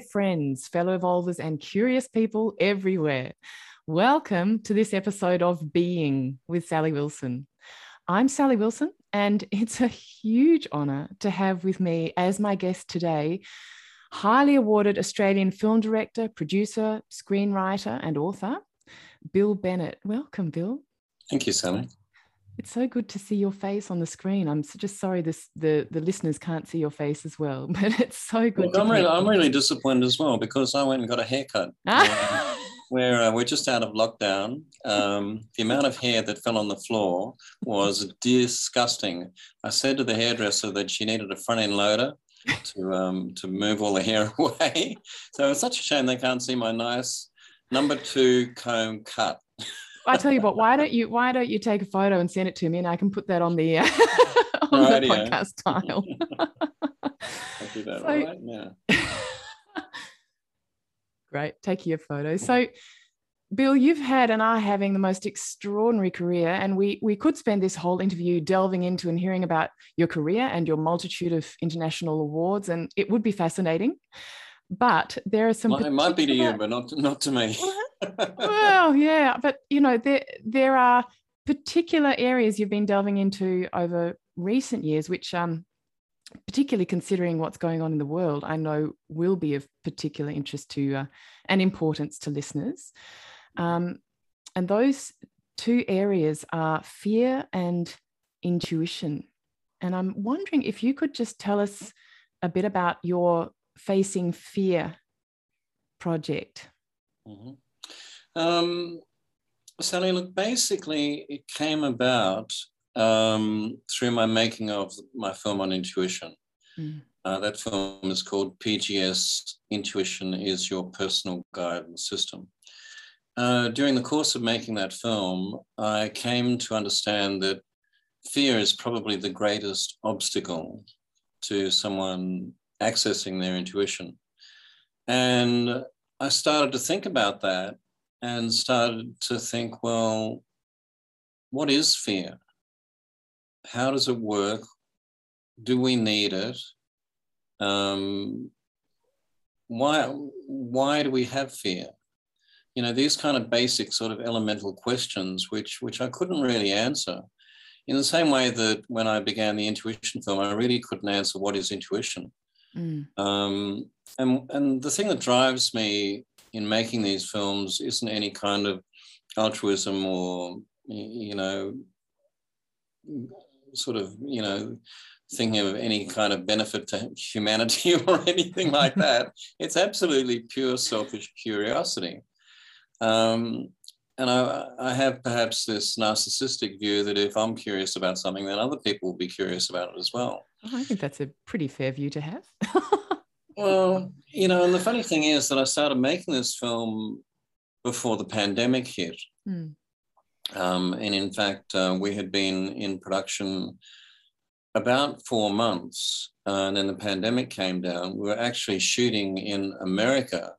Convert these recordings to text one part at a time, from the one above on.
Friends, fellow evolvers, and curious people everywhere. Welcome to this episode of Being with Sally Wilson. I'm Sally Wilson, and it's a huge honour to have with me as my guest today highly awarded Australian film director, producer, screenwriter, and author, Bill Bennett. Welcome, Bill. Thank you, Sally. It's so good to see your face on the screen. I'm just sorry this the the listeners can't see your face as well, but it's so good. Look, I'm really I'm really disappointed as well because I went and got a haircut. where uh, we're just out of lockdown. Um, the amount of hair that fell on the floor was disgusting. I said to the hairdresser that she needed a front end loader to um, to move all the hair away. So it's such a shame they can't see my nice number two comb cut. I tell you what, why don't you why don't you take a photo and send it to me and I can put that on the uh, on right, the podcast tile. I'll do that so, right now. Great, take your photo. So Bill, you've had and are having the most extraordinary career, and we we could spend this whole interview delving into and hearing about your career and your multitude of international awards, and it would be fascinating. But there are some. Well, particular... It might be to you, but not not to me. well, yeah, but you know there there are particular areas you've been delving into over recent years, which um, particularly considering what's going on in the world, I know will be of particular interest to uh, and importance to listeners. Um, and those two areas are fear and intuition. And I'm wondering if you could just tell us a bit about your Facing Fear project. Mm-hmm. Um, Sally, look, basically, it came about um, through my making of my film on intuition. Mm. Uh, that film is called PGS Intuition is Your Personal Guidance System. Uh, during the course of making that film, I came to understand that fear is probably the greatest obstacle to someone accessing their intuition. And I started to think about that and started to think, well, what is fear? How does it work? Do we need it? Um, why, why do we have fear? You know, these kind of basic sort of elemental questions, which, which I couldn't really answer. In the same way that when I began the intuition film, I really couldn't answer what is intuition. Mm. Um, and, and the thing that drives me in making these films isn't any kind of altruism or, you know, sort of, you know, thinking of any kind of benefit to humanity or anything like that. It's absolutely pure selfish curiosity. Um, and I, I, have perhaps this narcissistic view that if I'm curious about something, then other people will be curious about it as well. I think that's a pretty fair view to have. well, you know, and the funny thing is that I started making this film before the pandemic hit. Mm. Um, and in fact, uh, we had been in production about four months, uh, and then the pandemic came down. We were actually shooting in America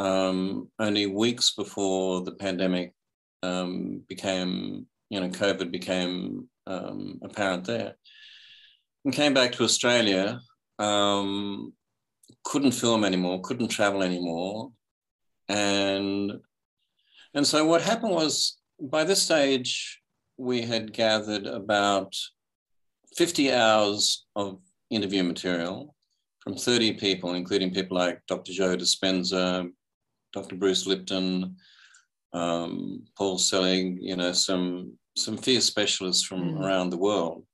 um, only weeks before the pandemic um, became, you know, COVID became um, apparent there. And came back to Australia, um, couldn't film anymore, couldn't travel anymore. And, and so what happened was by this stage, we had gathered about 50 hours of interview material from 30 people, including people like Dr. Joe Dispenza, Dr. Bruce Lipton, um, Paul Selig, you know, some some fear specialists from mm. around the world.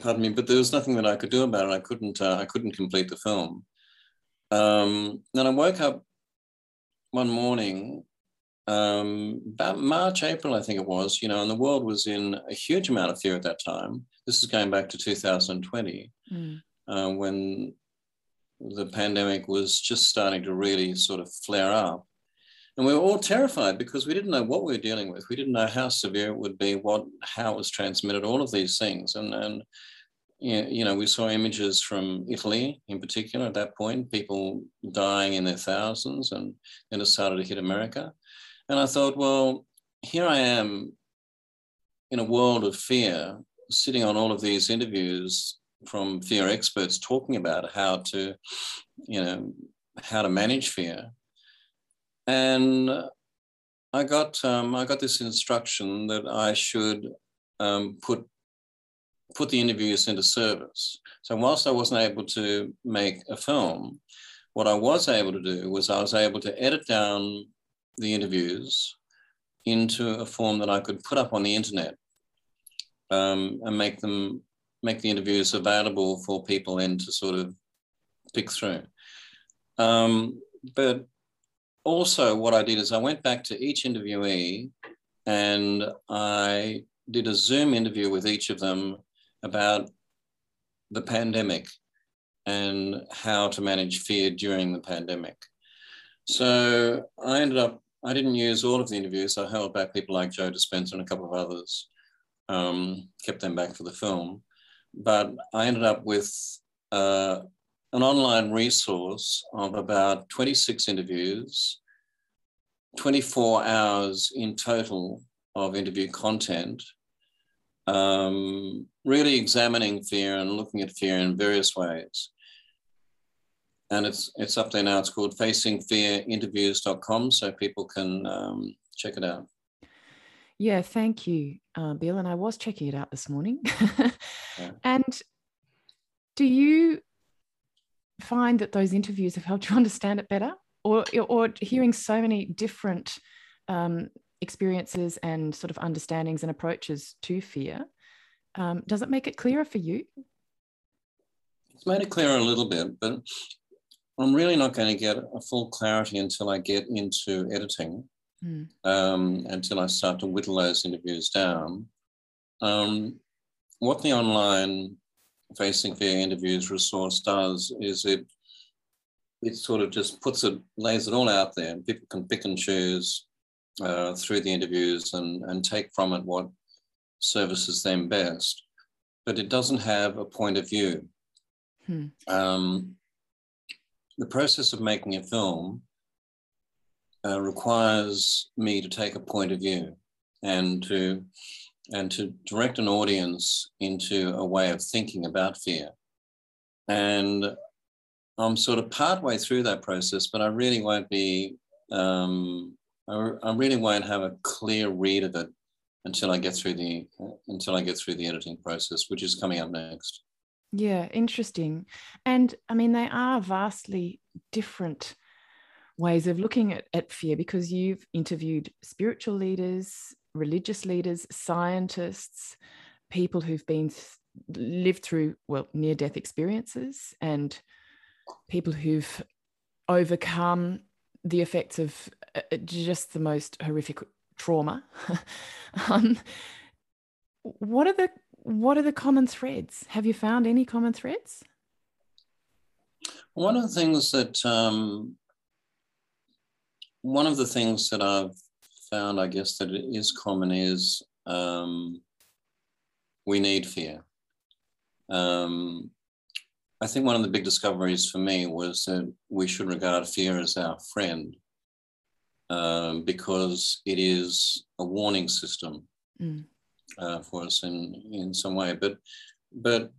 Pardon me, but there was nothing that I could do about it. I couldn't. Uh, I couldn't complete the film. Um, then I woke up one morning um, about March, April, I think it was, you know, and the world was in a huge amount of fear at that time. This is going back to 2020, mm. uh, when the pandemic was just starting to really sort of flare up. And we were all terrified because we didn't know what we were dealing with. We didn't know how severe it would be, what, how it was transmitted, all of these things. And, and you know, we saw images from Italy in particular at that point, people dying in their thousands, and then it started to hit America. And I thought, well, here I am in a world of fear, sitting on all of these interviews from fear experts talking about how to, you know, how to manage fear. And I got um, I got this instruction that I should um, put put the interviews into service. So whilst I wasn't able to make a film, what I was able to do was I was able to edit down the interviews into a form that I could put up on the internet um, and make them make the interviews available for people then to sort of pick through. Um, but also what I did is I went back to each interviewee and I did a Zoom interview with each of them about the pandemic and how to manage fear during the pandemic. So I ended up, I didn't use all of the interviews. I held back people like Joe Dispenza and a couple of others, um, kept them back for the film. But I ended up with uh, an online resource of about 26 interviews, 24 hours in total of interview content, um, really examining fear and looking at fear in various ways. And it's, it's up there now. It's called facingfearinterviews.com, so people can um, check it out. Yeah, thank you, uh, Bill. And I was checking it out this morning. yeah. And do you find that those interviews have helped you understand it better, or or hearing so many different um, experiences and sort of understandings and approaches to fear? Um, does it make it clearer for you? It's made it clearer a little bit, but I'm really not going to get a full clarity until I get into editing, mm. um, until I start to whittle those interviews down. Um, what the online facing fear interviews resource does is it it sort of just puts it lays it all out there and people can pick and choose uh, through the interviews and and take from it what services them best but it doesn't have a point of view hmm. um, the process of making a film uh, requires me to take a point of view and to and to direct an audience into a way of thinking about fear. And I'm sort of partway through that process, but I really won't be, um, I, I, really won't have a clear read of it until I get through the until I get through the editing process, which is coming up next. Yeah, interesting. And I mean, they are vastly different ways of looking at, at fear because you've interviewed spiritual leaders, religious leaders, scientists, people who've been lived through well near death experiences and people who've overcome the effects of uh, uh, just the most horrific trauma. Um, what are the what are the common threads? Have you found any common threads? One of the things that um, one of the things that i've found, I guess, that it is common is um, we need fear. Um, I think one of the big discoveries for me was that we should regard fear as our friend um, because it is a warning system mm. uh, for us in, in some way. But, but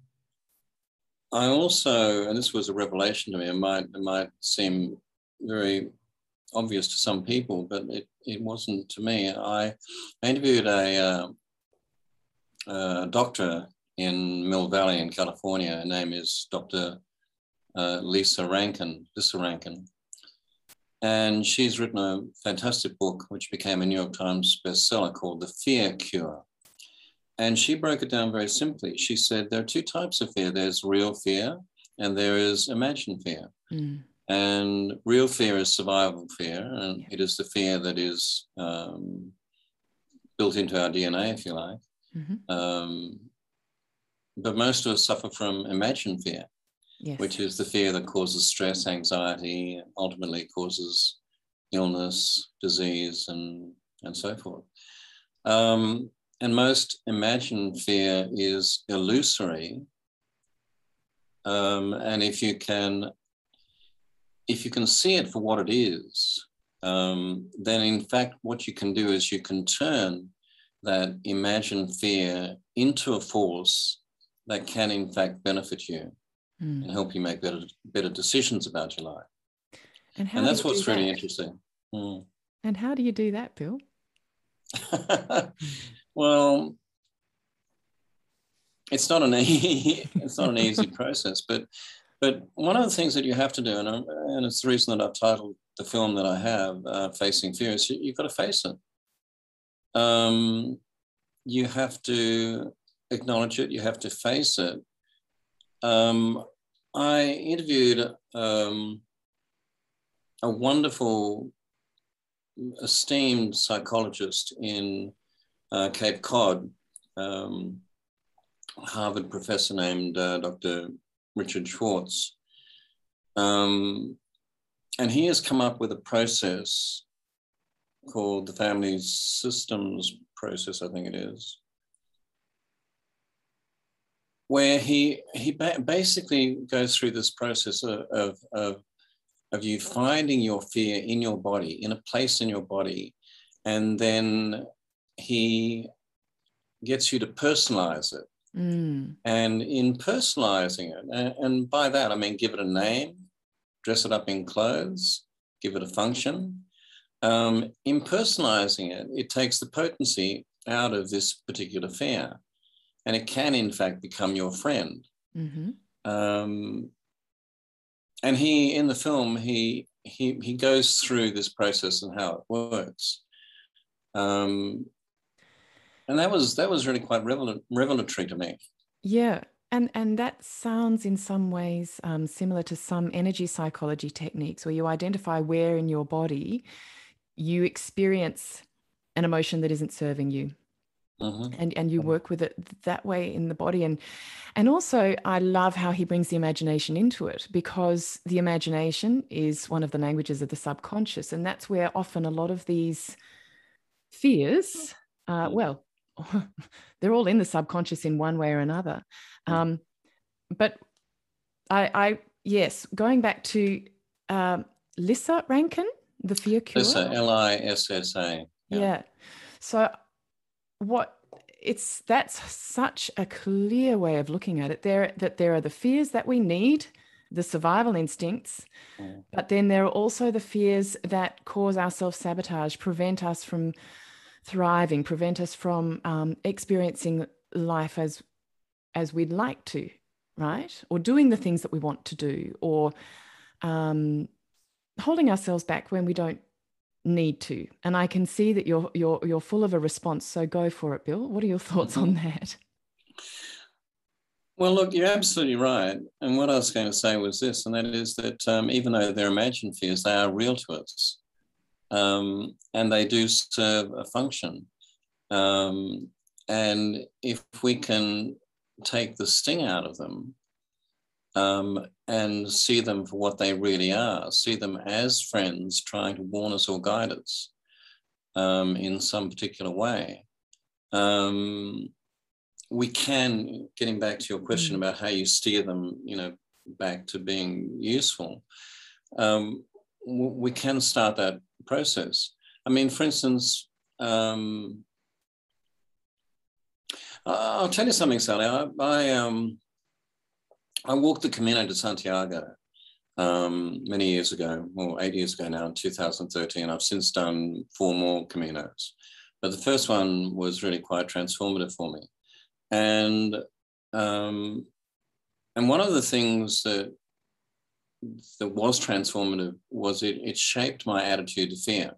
I also, and this was a revelation to me, it might, it might seem very obvious to some people, but it, it wasn't to me. I interviewed a, uh, a doctor in Mill Valley in California. Her name is Dr. Uh, Lissa Rankin, Lissa Rankin. And she's written a fantastic book, which became a New York Times bestseller called The Fear Cure. And she broke it down very simply. She said there are two types of fear there's real fear and there is imagined fear. Mm. And real fear is survival fear, and yeah. it is the fear that is um, built into our DNA, if you like. Mm-hmm. Um, but most of us suffer from imagined fear, yes. which is the fear that causes stress, anxiety, ultimately causes illness, disease, and, and so forth. Um, and most imagined fear is illusory. Um, and if you can if you can see it for what it is, um, then in fact, what you can do is you can turn that imagined fear into a force that can in fact benefit you mm. and help you make better better decisions about your life. And, and that's what's really that? interesting. Mm. And how do you do that, Bill? well, it's not an e- it's not an easy process, but but one of the things that you have to do, and, and it's the reason that I've titled the film that I have, uh, Facing Fear, is you, have got to face it. Um, you have to acknowledge it, you have to face it. Um, I interviewed um, a wonderful, esteemed psychologist in uh, Cape Cod, um, Harvard professor named uh, Dr. Richard Schwartz. Um, and he has come up with a process called the family systems process, I think it is, where he he ba- basically goes through this process of, of, of, of you finding your fear in your body, in a place in your body, and then he gets you to personalize it. Mm. And in personalizing it, and, and by that I mean give it a name, dress it up in clothes, give it a function. Um, in personalizing it, it takes the potency out of this particular fear and it can in fact become your friend. Mm-hmm. Um, and he, in the film, he he he goes through this process and how it works. Um, and that was that was really quite revelatory to me. Yeah, and and that sounds in some ways um, similar to some energy psychology techniques, where you identify where in your body you experience an emotion that isn't serving you Mm-hmm. and and you work with it that way in the body and and also i love how he brings the imagination into it because the imagination is one of the languages of the subconscious and that's where often a lot of these fears uh, mm. well they're all in the subconscious in one way or another mm. um, but i i yes going back to um, lissa rankin the fear cure lissa l-i-s-s-a yeah. yeah so what it's that's such a clear way of looking at it there that there are the fears that we need the survival instincts mm. but then there are also the fears that cause our self-sabotage prevent us from thriving prevent us from um, experiencing life as as we'd like to right? Or doing the things that we want to do or um, holding ourselves back when we don't need to. And i can see that you're you're you're full of a response so go for it bill. What are your thoughts on that? Well look you're absolutely right. And what i was going to say was this and that is that um, even though they're imagined fears they are real to us um, and they do serve a function um, and if we can take the sting out of them um, and see them for what they really are, see them as friends trying to warn us or guide us um, in some particular way. Um, we can, getting back to your question mm. about how you steer them, you know, back to being useful, um, we can start that process. I mean, for instance, um, I'll tell you something, Sally. I, I um, I walked the Camino de Santiago um, many years ago, well, eight years ago now, in 2013. I've since done four more Caminos. But the first one was really quite transformative for me. And, um, and one of the things that, that was transformative was it, it shaped my attitude to fear.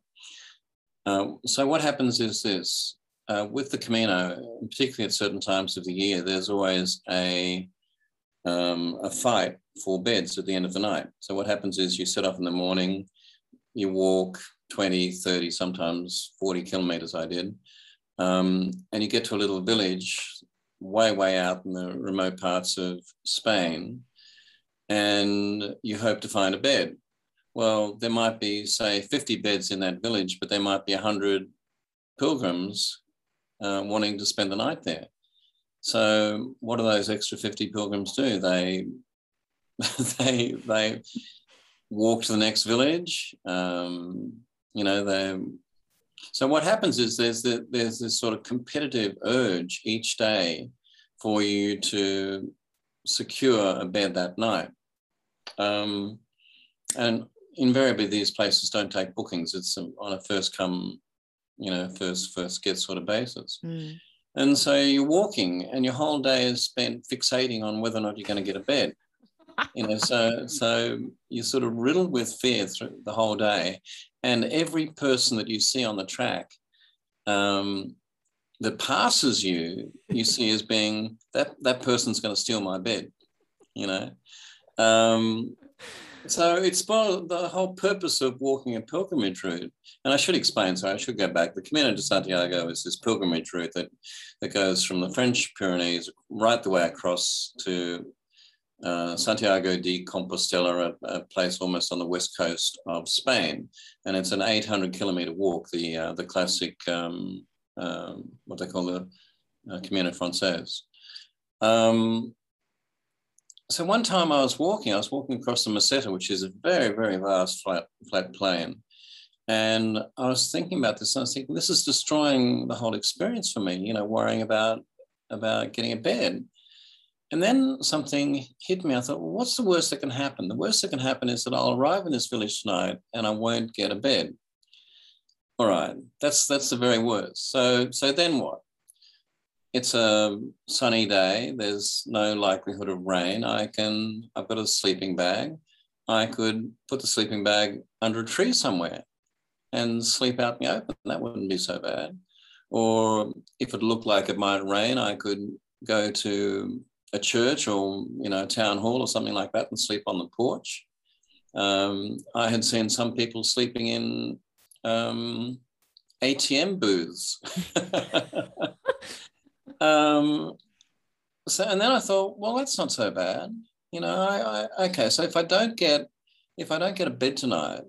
Uh, so what happens is this, uh, with the Camino, particularly at certain times of the year, there's always a um, a fight for beds at the end of the night. So what happens is you set off in the morning, you walk 20, 30, sometimes 40 kilometers I did, um, and you get to a little village way, way out in the remote parts of Spain, and you hope to find a bed. Well, there might be, say, 50 beds in that village, but there might be 100 pilgrims uh, wanting to spend the night there. So what do those extra 50 pilgrims do? They they they walk to the next village. Um, you know, they so what happens is there's the, there's this sort of competitive urge each day for you to secure a bed that night. Um, and invariably, these places don't take bookings. It's on a first come, you know, first first get sort of basis. Mm. And so you're walking, and your whole day is spent fixating on whether or not you're going to get a bed. you know, so so you're sort of riddled with fear through the whole day, and every person that you see on the track um, that passes you, you see as being that that person's going to steal my bed, you know. Um, so it's part the whole purpose of walking a pilgrimage route. And I should explain, so I should go back. The Camino de Santiago is this pilgrimage route that, that goes from the French Pyrenees right the way across to uh, Santiago de Compostela, a, a, place almost on the west coast of Spain. And it's an 800 kilometer walk, the, uh, the classic, um, um, what they call the uh, Camino Frances. Um, so one time I was walking, I was walking across the Meseta, which is a very, very vast flat, flat plain. And I was thinking about this, I was thinking, this is destroying the whole experience for me, you know, worrying about, about getting a bed. And then something hit me. I thought, well, what's the worst that can happen? The worst that can happen is that I'll arrive in this village tonight and I won't get a bed. All right, that's that's the very worst. So so then what? It's a sunny day, there's no likelihood of rain. I can, I've got a sleeping bag. I could put the sleeping bag under a tree somewhere and sleep out in the open. That wouldn't be so bad. Or if it looked like it might rain, I could go to a church or you know a town hall or something like that and sleep on the porch. Um, I had seen some people sleeping in um, ATM booths. Um, so, and then I thought, well, that's not so bad. You know, I, I, okay. So if I don't get, if I don't get a bed tonight,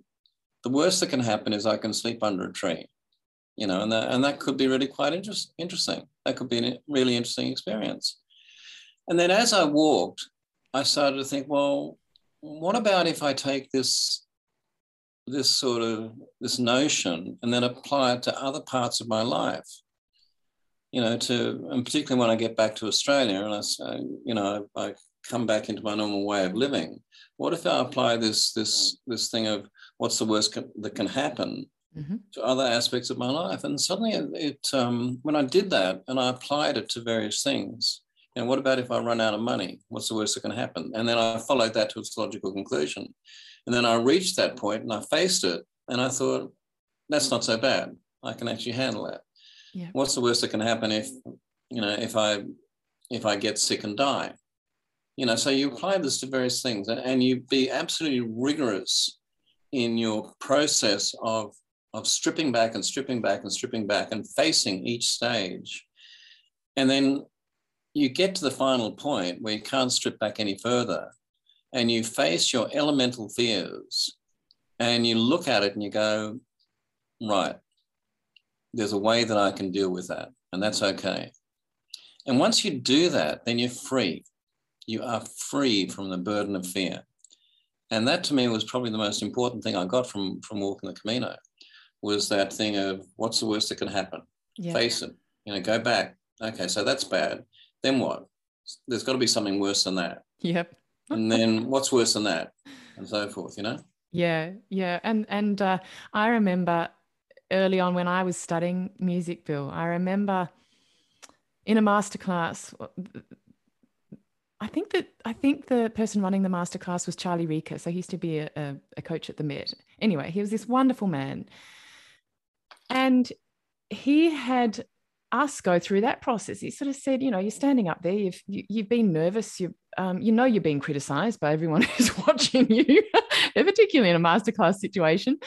the worst that can happen is I can sleep under a tree. You know, and that and that could be really quite interest, interesting. That could be a really interesting experience. And then as I walked, I started to think, well, what about if I take this this sort of this notion and then apply it to other parts of my life? You know, to, and particularly when I get back to Australia and I say, you know, I, I come back into my normal way of living. What if I apply this, this, this thing of what's the worst that can happen mm-hmm. to other aspects of my life? And suddenly it, it um, when I did that and I applied it to various things, and what about if I run out of money? What's the worst that can happen? And then I followed that to its logical conclusion. And then I reached that point and I faced it and I thought, that's not so bad. I can actually handle that yeah. what's the worst that can happen if you know if i if i get sick and die you know so you apply this to various things and you be absolutely rigorous in your process of of stripping back and stripping back and stripping back and facing each stage and then you get to the final point where you can't strip back any further and you face your elemental fears and you look at it and you go right there's a way that I can deal with that, and that's okay. And once you do that, then you're free. You are free from the burden of fear. And that to me was probably the most important thing I got from, from walking the Camino was that thing of what's the worst that can happen? Yeah. Face it, you know, go back. Okay, so that's bad. Then what? There's got to be something worse than that. Yep. and then what's worse than that? And so forth, you know? Yeah, yeah. And and uh, I remember early on when I was studying music, Bill. I remember in a masterclass. I think that I think the person running the masterclass was Charlie Riecker. So he used to be a, a, a coach at the Met. Anyway, he was this wonderful man. And he had us go through that process. He sort of said, you know, you're standing up there, you've you, have you have been nervous, you um, you know you're being criticized by everyone who's watching you, particularly in a masterclass situation.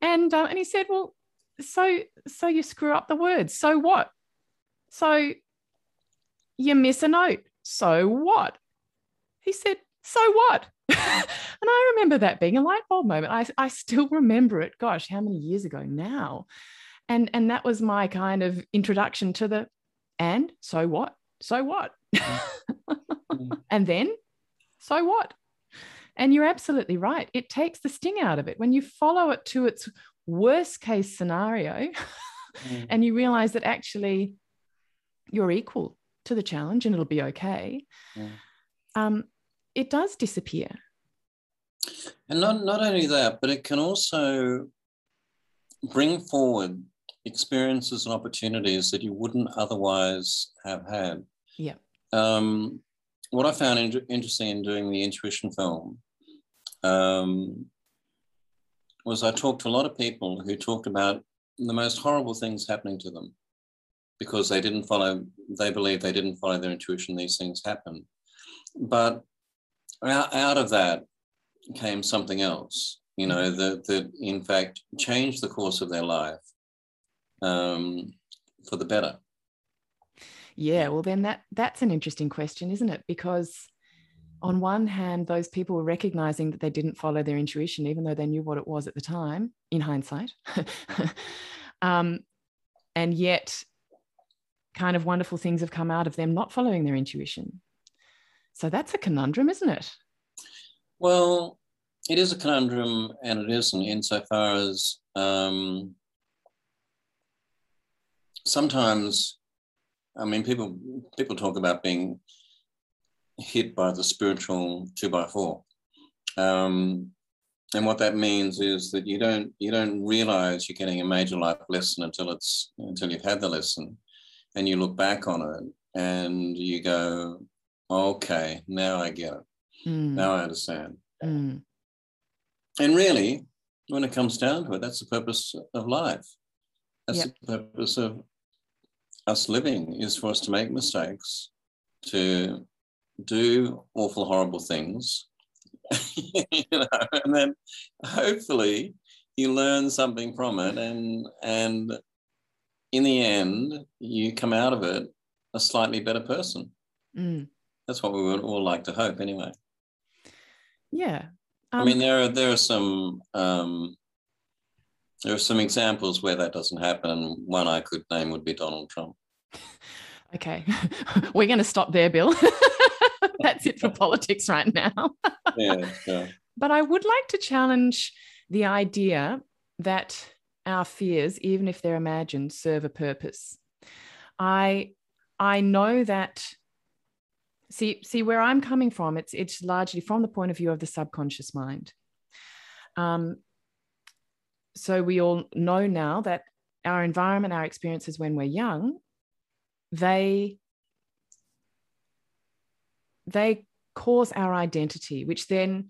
And uh, and he said, well, so so you screw up the words. So what? So you miss a note. So what? He said so what? And i remember that being a light bulb moment. I, I still remember it gosh how many years ago now? And and that was my kind of introduction to the and? So what? So what? And then so what? And you're absolutely right. It takes the sting out of it. When you follow it to its worst case scenario mm. and you realize that actually you're equal to the challenge and it'll be okay, mm. um, it does disappear. And not, not only that, but it can also bring forward experiences and opportunities that you wouldn't otherwise have had. Yeah. Um, what I found in- interesting in doing the intuition film um, was I talked to a lot of people who talked about the most horrible things happening to them because they didn't follow, they believe they didn't follow their intuition, these things happen. But out of that came something else, you know, that, that in fact changed the course of their life um, for the better. Yeah, well, then that that's an interesting question, isn't it? Because on one hand, those people were recognizing that they didn't follow their intuition, even though they knew what it was at the time, in hindsight. um, and yet, kind of wonderful things have come out of them not following their intuition. So that's a conundrum, isn't it? Well, it is a conundrum, and it isn't insofar as um, sometimes, I mean, people people talk about being hit by the spiritual two by four, um, and what that means is that you don't you don't realize you're getting a major life lesson until it's until you've had the lesson, and you look back on it and you go, okay, now I get it. Mm. Now I understand. Mm. And really, when it comes down to it, that's the purpose of life. That's yep. the purpose of us living is for us to make mistakes, to do awful, horrible things, you know, and then hopefully you learn something from it, and and in the end you come out of it a slightly better person. Mm. That's what we would all like to hope, anyway. Yeah. Um, I mean, there are there are some um, there are some examples where that doesn't happen, and one I could name would be Donald Trump. Okay, we're going to stop there, Bill. That's it for politics right now. yeah, yeah. But I would like to challenge the idea that our fears, even if they're imagined, serve a purpose. I I know that see see where I'm coming from. It's it's largely from the point of view of the subconscious mind. Um, so we all know now that our environment, our experiences when we're young, they they cause our identity, which then,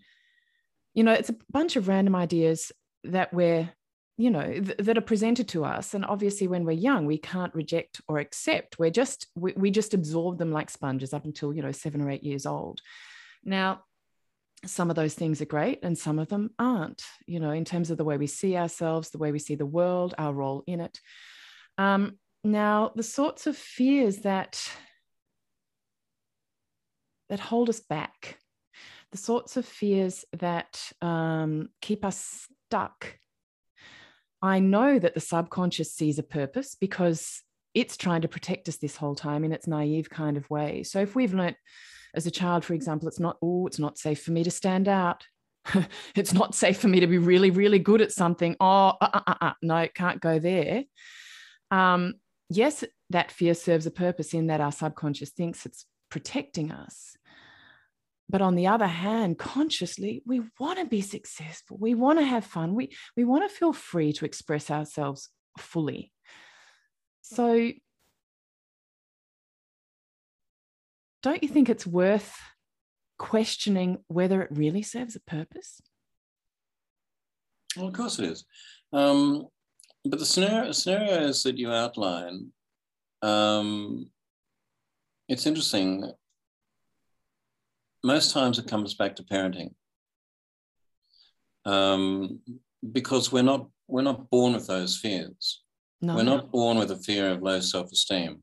you know, it's a bunch of random ideas that we're, you know, th- that are presented to us. And obviously, when we're young, we can't reject or accept. We're just, we, we just absorb them like sponges up until, you know, seven or eight years old. Now, some of those things are great and some of them aren't, you know, in terms of the way we see ourselves, the way we see the world, our role in it. Um, now, the sorts of fears that that hold us back, the sorts of fears that um, keep us stuck. I know that the subconscious sees a purpose because it's trying to protect us this whole time in its naive kind of way. So if we've learnt as a child, for example, it's not, oh, it's not safe for me to stand out. it's not safe for me to be really, really good at something. Oh, uh, uh, uh, uh. no, it can't go there. Um, yes, that fear serves a purpose in that our subconscious thinks it's protecting us. But on the other hand, consciously, we want to be successful. We want to have fun. We, we want to feel free to express ourselves fully. So, don't you think it's worth questioning whether it really serves a purpose? Well, of course it is. Um, but the scenario, scenarios that you outline, um, it's interesting. Most times it comes back to parenting. Um, because we're not we're not born with those fears. No. We're not born with a fear of low self-esteem.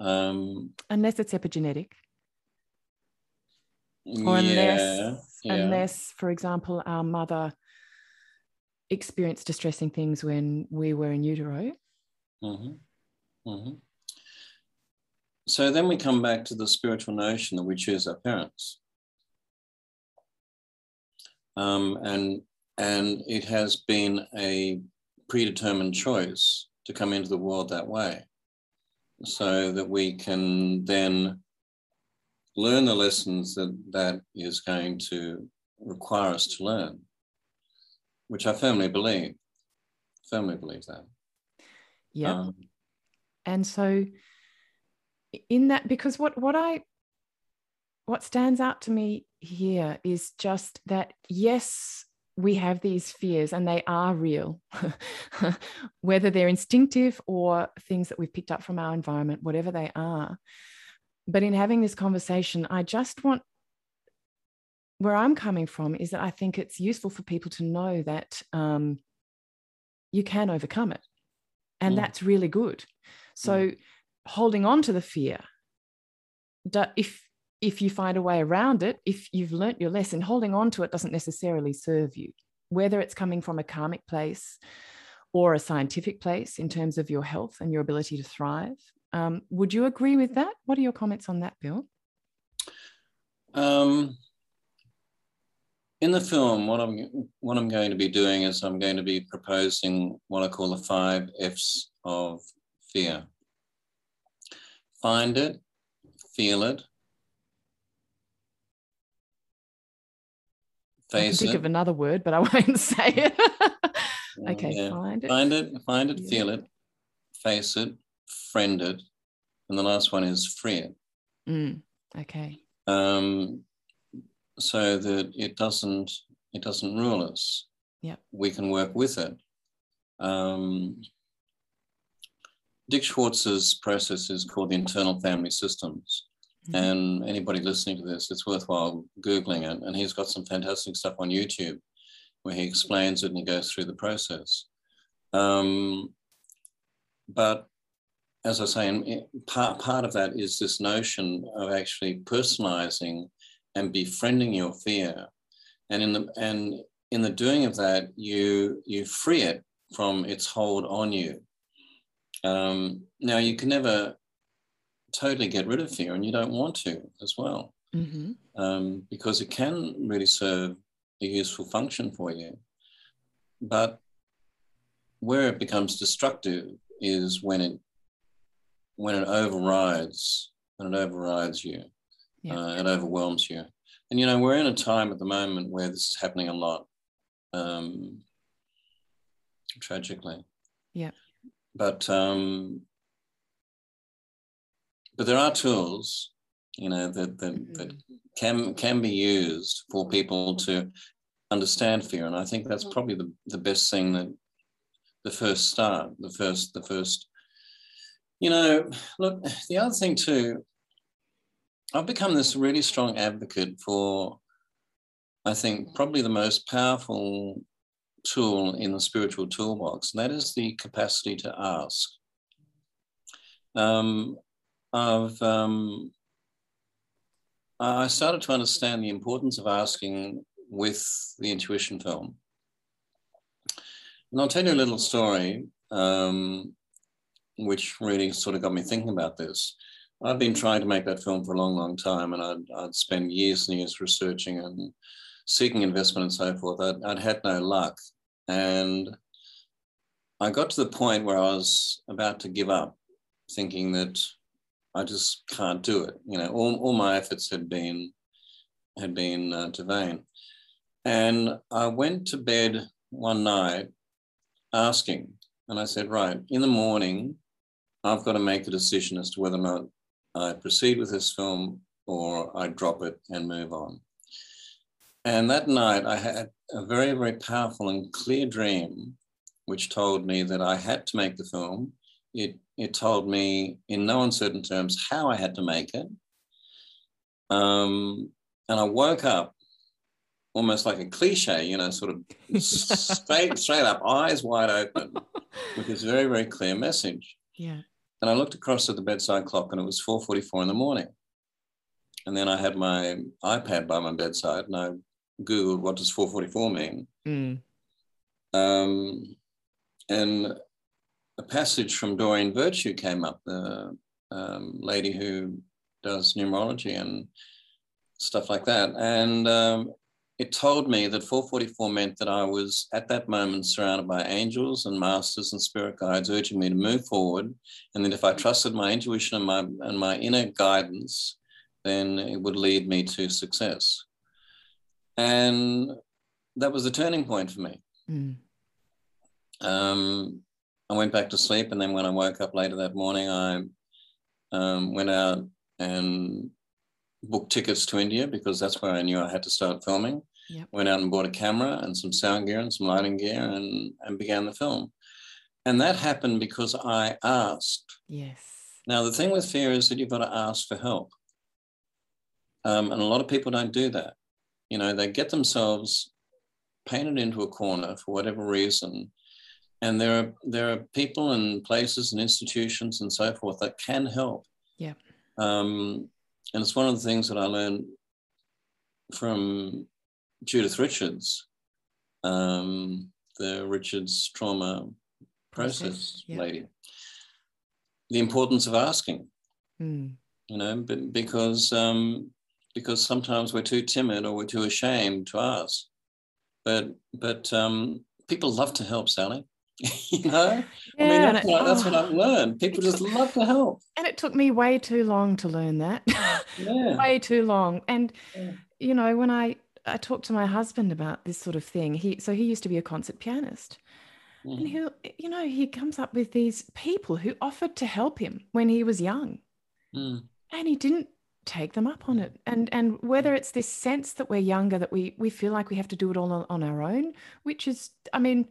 Um, unless it's epigenetic. Or unless, yeah, yeah. unless, for example, our mother experienced distressing things when we were in utero. Mm-hmm. Mm-hmm. So then we come back to the spiritual notion that we choose our parents. Um, and, and it has been a predetermined choice to come into the world that way. so that we can then learn the lessons that that is going to require us to learn, which I firmly believe, firmly believe that. Yeah. Um, and so in that, because what what I what stands out to me here is just that yes, we have these fears and they are real, whether they're instinctive or things that we've picked up from our environment, whatever they are. But in having this conversation, I just want where I'm coming from is that I think it's useful for people to know that um, you can overcome it. And mm. that's really good. So mm. Holding on to the fear, if if you find a way around it, if you've learnt your lesson, holding on to it doesn't necessarily serve you, whether it's coming from a karmic place or a scientific place in terms of your health and your ability to thrive. Um, would you agree with that? What are your comments on that, Bill? Um, in the film, what I'm what I'm going to be doing is I'm going to be proposing what I call the five F's of fear. Find it, feel it, face I can think it. of another word, but I won't say it. okay, yeah. find it. Find it, find it, feel it, face it, friend it, and the last one is free it. Mm, okay. Um, so that it doesn't it doesn't rule us. Yeah. We can work with it. Um, Dick Schwartz's process is called the internal family systems. Mm-hmm. And anybody listening to this, it's worthwhile Googling it. And he's got some fantastic stuff on YouTube where he explains it and he goes through the process. Um, but as I say, part, part of that is this notion of actually personalizing and befriending your fear. And in the and in the doing of that, you you free it from its hold on you. Um, now you can never totally get rid of fear, and you don't want to as well, mm-hmm. um, because it can really serve a useful function for you. But where it becomes destructive is when it when it overrides when it overrides you yeah. uh, it overwhelms you and you know we're in a time at the moment where this is happening a lot um, tragically yeah but um, but there are tools, you know, that that, mm-hmm. that can can be used for people to understand fear, and I think that's mm-hmm. probably the, the best thing that the first start, the first the first. You know, look, the other thing too, I've become this really strong advocate for, I think, probably the most powerful tool in the spiritual toolbox, and that is the capacity to ask. Um, of um, I started to understand the importance of asking with the intuition film. And I'll tell you a little story, um, which really sort of got me thinking about this. I've been trying to make that film for a long, long time, and I'd, I'd spent years and years researching and seeking investment and so forth. I'd, I'd had no luck. And I got to the point where I was about to give up, thinking that I just can't do it. You know, all, all my efforts had been had been uh, to vain. And I went to bed one night asking, and I said, right, in the morning, I've got to make a decision as to whether or not I proceed with this film or I drop it and move on. And that night, I had a very, very powerful and clear dream, which told me that I had to make the film. It it told me in no uncertain terms how I had to make it. Um, and I woke up almost like a cliche, you know, sort of straight, straight up, eyes wide open, with this very, very clear message. Yeah. And I looked across at the bedside clock and it was 4.44 in the morning. And then I had my iPad by my bedside and I Googled what does 444 mean. Mm. Um, and a passage from Doreen Virtue came up, the um, lady who does numerology and stuff like that. And um, it told me that 444 meant that I was at that moment surrounded by angels and masters and spirit guides urging me to move forward. And that if I trusted my intuition and my, and my inner guidance, then it would lead me to success. And that was the turning point for me. Mm. Um, I went back to sleep. And then when I woke up later that morning, I um, went out and booked tickets to India because that's where I knew I had to start filming. Yep. Went out and bought a camera and some sound gear and some lighting gear and, and began the film. And that happened because I asked. Yes. Now, the thing with fear is that you've got to ask for help. Um, and a lot of people don't do that. You know, they get themselves painted into a corner for whatever reason. And there are there are people and places and institutions and so forth that can help. Yeah. Um, and it's one of the things that I learned from Judith Richards, um, the Richards trauma process, process yeah. lady. The importance of asking, mm. you know, because um, because sometimes we're too timid or we're too ashamed to ask. But but um, people love to help, Sally. you know, yeah, I mean that's, what, that's oh, what I've learned. People just love to help. And it took me way too long to learn that. Yeah. way too long. And yeah. you know, when I I talked to my husband about this sort of thing, he so he used to be a concert pianist. Mm. And he, you know, he comes up with these people who offered to help him when he was young. Mm. And he didn't take them up on it. And and whether it's this sense that we're younger that we we feel like we have to do it all on, on our own which is i mean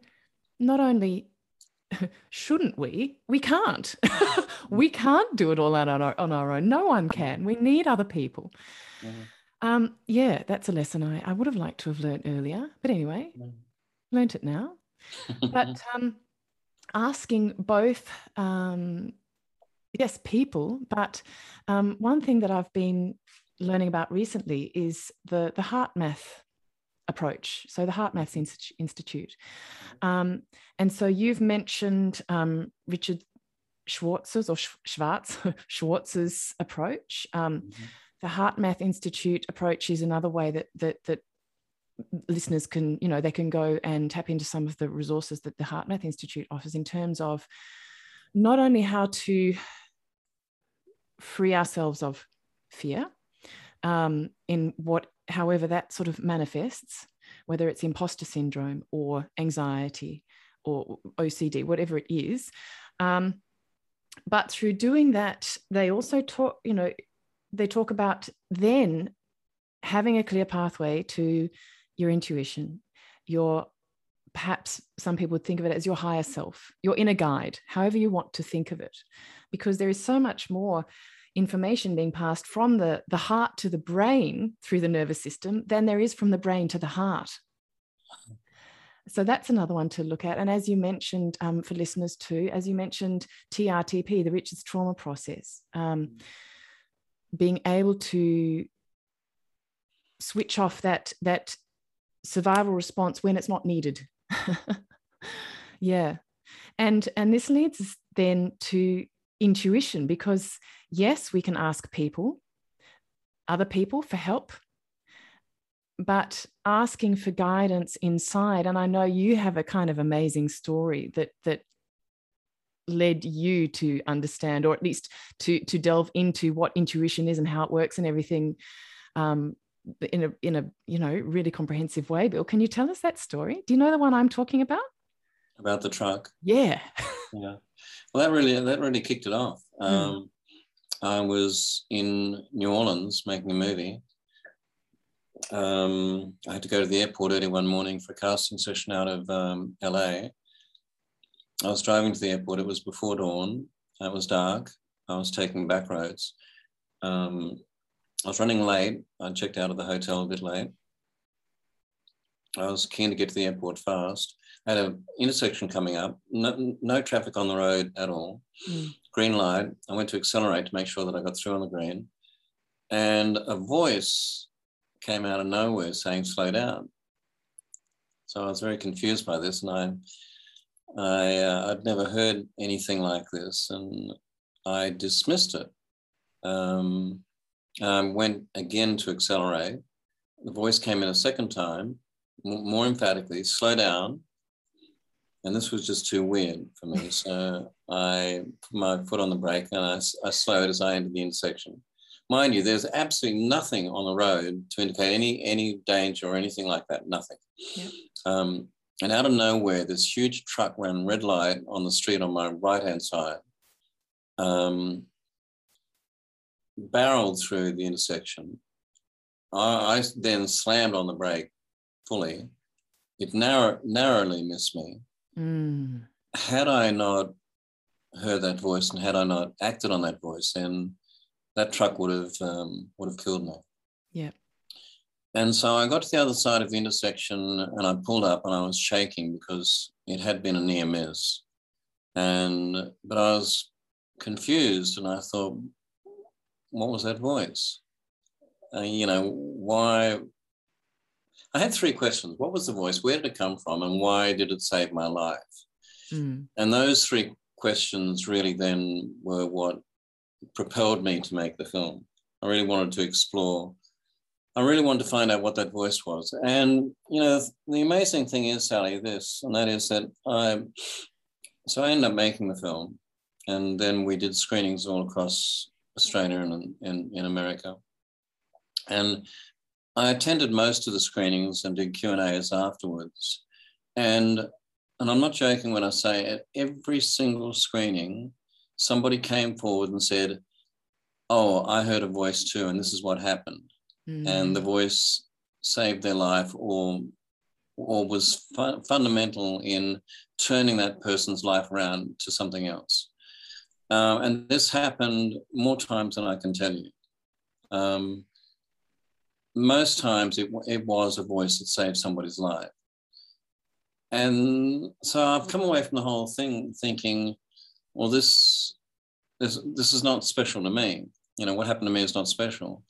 not only shouldn't we we can't. We can't do it all out on our, on our own. No one can. We need other people. Mm-hmm. um yeah that's a lesson i i would have liked to have learned earlier. But anyway mm-hmm. learned it now. But um asking both um yes, people. But um, one thing that I've been learning about recently is the the HeartMath approach. So the HeartMath Institute, um, and so you've mentioned um, Richard Schwartz's or Schwartz Schwartz's approach. Um, mm-hmm. The HeartMath Institute approach is another way that that that listeners can you know they can go and tap into some of the resources that the HeartMath Institute offers in terms of not only how to free ourselves of fear um, in what, however, that sort of manifests, whether it's imposter syndrome or anxiety or OCD, whatever it is. Um, but through doing that, they also talk, you know, they talk about then having a clear pathway to your intuition, your perhaps some people would think of it as your higher self, your inner guide, however you want to think of it, because there is so much more information being passed from the, the heart to the brain through the nervous system than there is from the brain to the heart. So that's another one to look at. And as you mentioned, um, for listeners too, as you mentioned, TRTP, the Richards trauma process, um, being able to switch off that that survival response when it's not needed yeah. And and this leads then to intuition because yes we can ask people other people for help but asking for guidance inside and i know you have a kind of amazing story that that led you to understand or at least to to delve into what intuition is and how it works and everything um, in a in a you know really comprehensive way bill. Can you tell us that story? Do you know the one i'm talking about? About the truck? Yeah. Yeah. Well that really that really kicked it off. Um, mm. i was in new orleans making a movie. Um, i had to go to the airport early one morning for a casting session out of um, la i was driving to the airport. It was before dawn. It was dark. I was taking back roads. Um, I was running late. I checked out of the hotel a bit late. I was keen to get to the airport fast. I had an intersection coming up, no, no traffic on the road at all. Mm. Green light. I went to accelerate to make sure that I got through on the green. And a voice came out of nowhere saying, slow down. So I was very confused by this. And I, I, uh, I'd never heard anything like this. And I dismissed it. Um, um, went again to accelerate. the voice came in a second time, more emphatically, slow down. And this was just too weird for me. So I put my foot on the brake and I, I slowed as I entered the intersection. Mind you, there's absolutely nothing on the road to indicate any any danger or anything like that. Nothing. Yep. Um, and out of nowhere, this huge truck ran red light on the street on my right hand side, um, barreled through the intersection. I, I, then slammed on the brake fully. It narrow, narrowly missed me. Mm. Had I not heard that voice and had I not acted on that voice, then that truck would have um, would have killed me. Yeah. And so I got to the other side of the intersection and I pulled up and I was shaking because it had been a near miss. And but I was confused and I thought, what was that voice? Uh, you know, why? I had three questions. What was the voice? Where did it come from? And why did it save my life? Mm. And those three questions really then were what propelled me to make the film. I really wanted to explore. I really wanted to find out what that voice was. And, you know, the amazing thing is, Sally, this, and that is that I, so I ended up making the film. And then we did screenings all across Australia and in, in America. And I attended most of the screenings and did Q and A's afterwards. And and I'm not joking when I say at every single screening, somebody came forward and said, "Oh, I heard a voice too, and this is what happened," mm-hmm. and the voice saved their life or or was fu- fundamental in turning that person's life around to something else. Um, and this happened more times than I can tell you. Um, most times it, it was a voice that saved somebody's life. And so I've come away from the whole thing thinking, well, this, this, this is not special to me. You know, what happened to me is not special.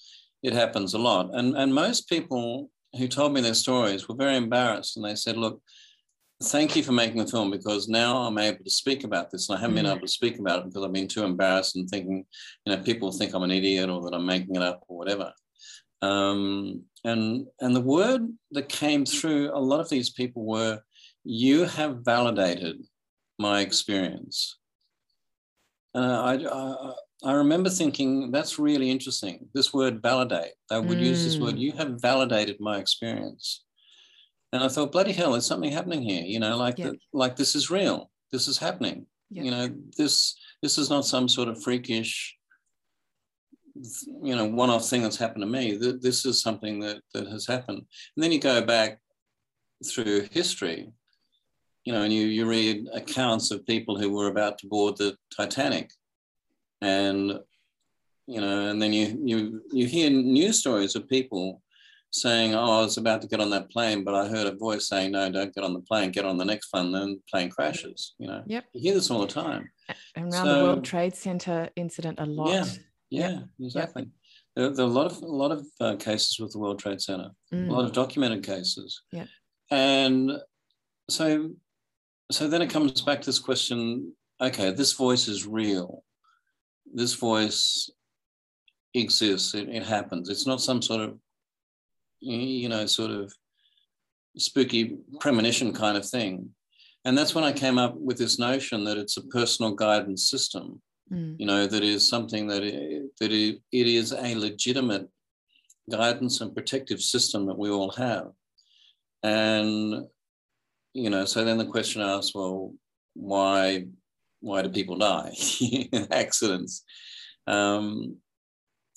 It happens a lot. And, and most people who told me their stories were very embarrassed and they said, look, thank you for making the film because now I'm able to speak about this. And I haven't mm. been able to speak about it because I've been too embarrassed and thinking, you know, people think I'm an idiot or that I'm making it up or whatever. Um, and, and the word that came through a lot of these people were, you have validated my experience. Uh, I, I, I, remember thinking, that's really interesting. This word validate, I would mm. use this word, mm. you have validated my experience. And I thought, bloody hell, there's something happening here. You know, like the, like this is real. This is happening. You know, this this is not some sort of freakish, you know, one-off thing that's happened to me. This is something that that has happened. And then you go back through history, you know, and you you read accounts of people who were about to board the Titanic, and you know, and then you you you hear news stories of people saying, "Oh, I was about to get on that plane, but I heard a voice saying, no, don't get on the plane. Get on the next one." Then the plane crashes. You know, yep. you hear this all the time. Around so, the World Trade Center incident, a lot. Yeah, yeah, yep. exactly. Yep. There, there, are a lot of a lot of uh, cases with the World Trade Center. Mm. A lot of documented cases. Yeah, and so so then it comes back to this question. Okay, this voice is real. This voice exists. It, it happens. It's not some sort of you know, sort of spooky premonition kind of thing. And that's when I came up with this notion that it's a personal guidance system, mm. you know, that is something that, it, that it, it is a legitimate guidance and protective system that we all have. And, you know, so then the question asks, well, why, why do people die in accidents? Um,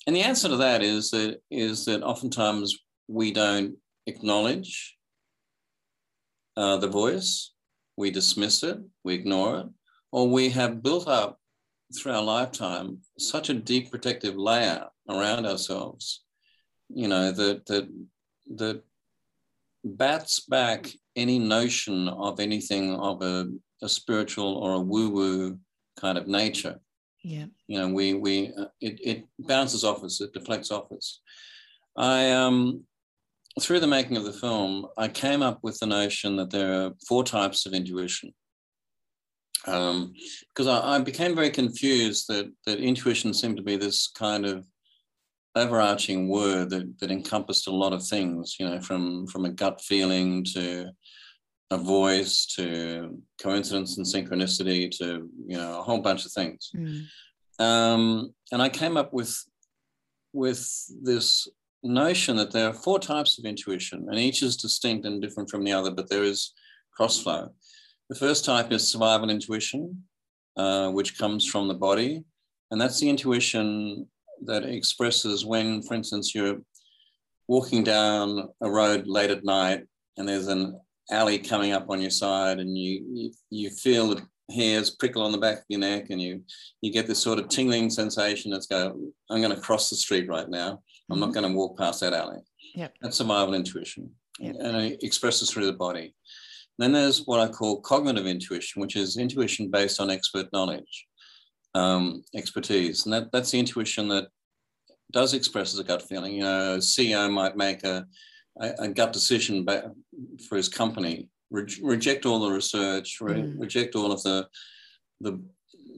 and the answer to that is that is that oftentimes we don't acknowledge uh, the voice, we dismiss it, we ignore it, or we have built up through our lifetime such a deep protective layer around ourselves, you know, that that that bats back any notion of anything of a, a spiritual or a woo-woo kind of nature. Yeah. You know, we we uh, it, it bounces off us, it deflects off us. I um through the making of the film, I came up with the notion that there are four types of intuition. Um, because I, I, became very confused that, that intuition seemed to be this kind of overarching word that, that encompassed a lot of things, you know, from, from a gut feeling to a voice to coincidence and synchronicity to, you know, a whole bunch of things. Mm. Um, and I came up with, with this notion that there are four types of intuition and each is distinct and different from the other, but there is crossflow. The first type is survival intuition, uh, which comes from the body. And that's the intuition that expresses when, for instance, you're walking down a road late at night and there's an alley coming up on your side and you, you, you feel the hairs prickle on the back of your neck and you, you get this sort of tingling sensation that's go, I'm going to cross the street right now. I'm not mm-hmm. going to walk past that alley. Yep. That's survival intuition. Yep. And it expresses through the body. Then there's what I call cognitive intuition, which is intuition based on expert knowledge um, expertise. And that, that's the intuition that does express as a gut feeling. You know, a CEO might make a, a, a gut decision for his company, re- reject all the research, re- mm. reject all of the, the,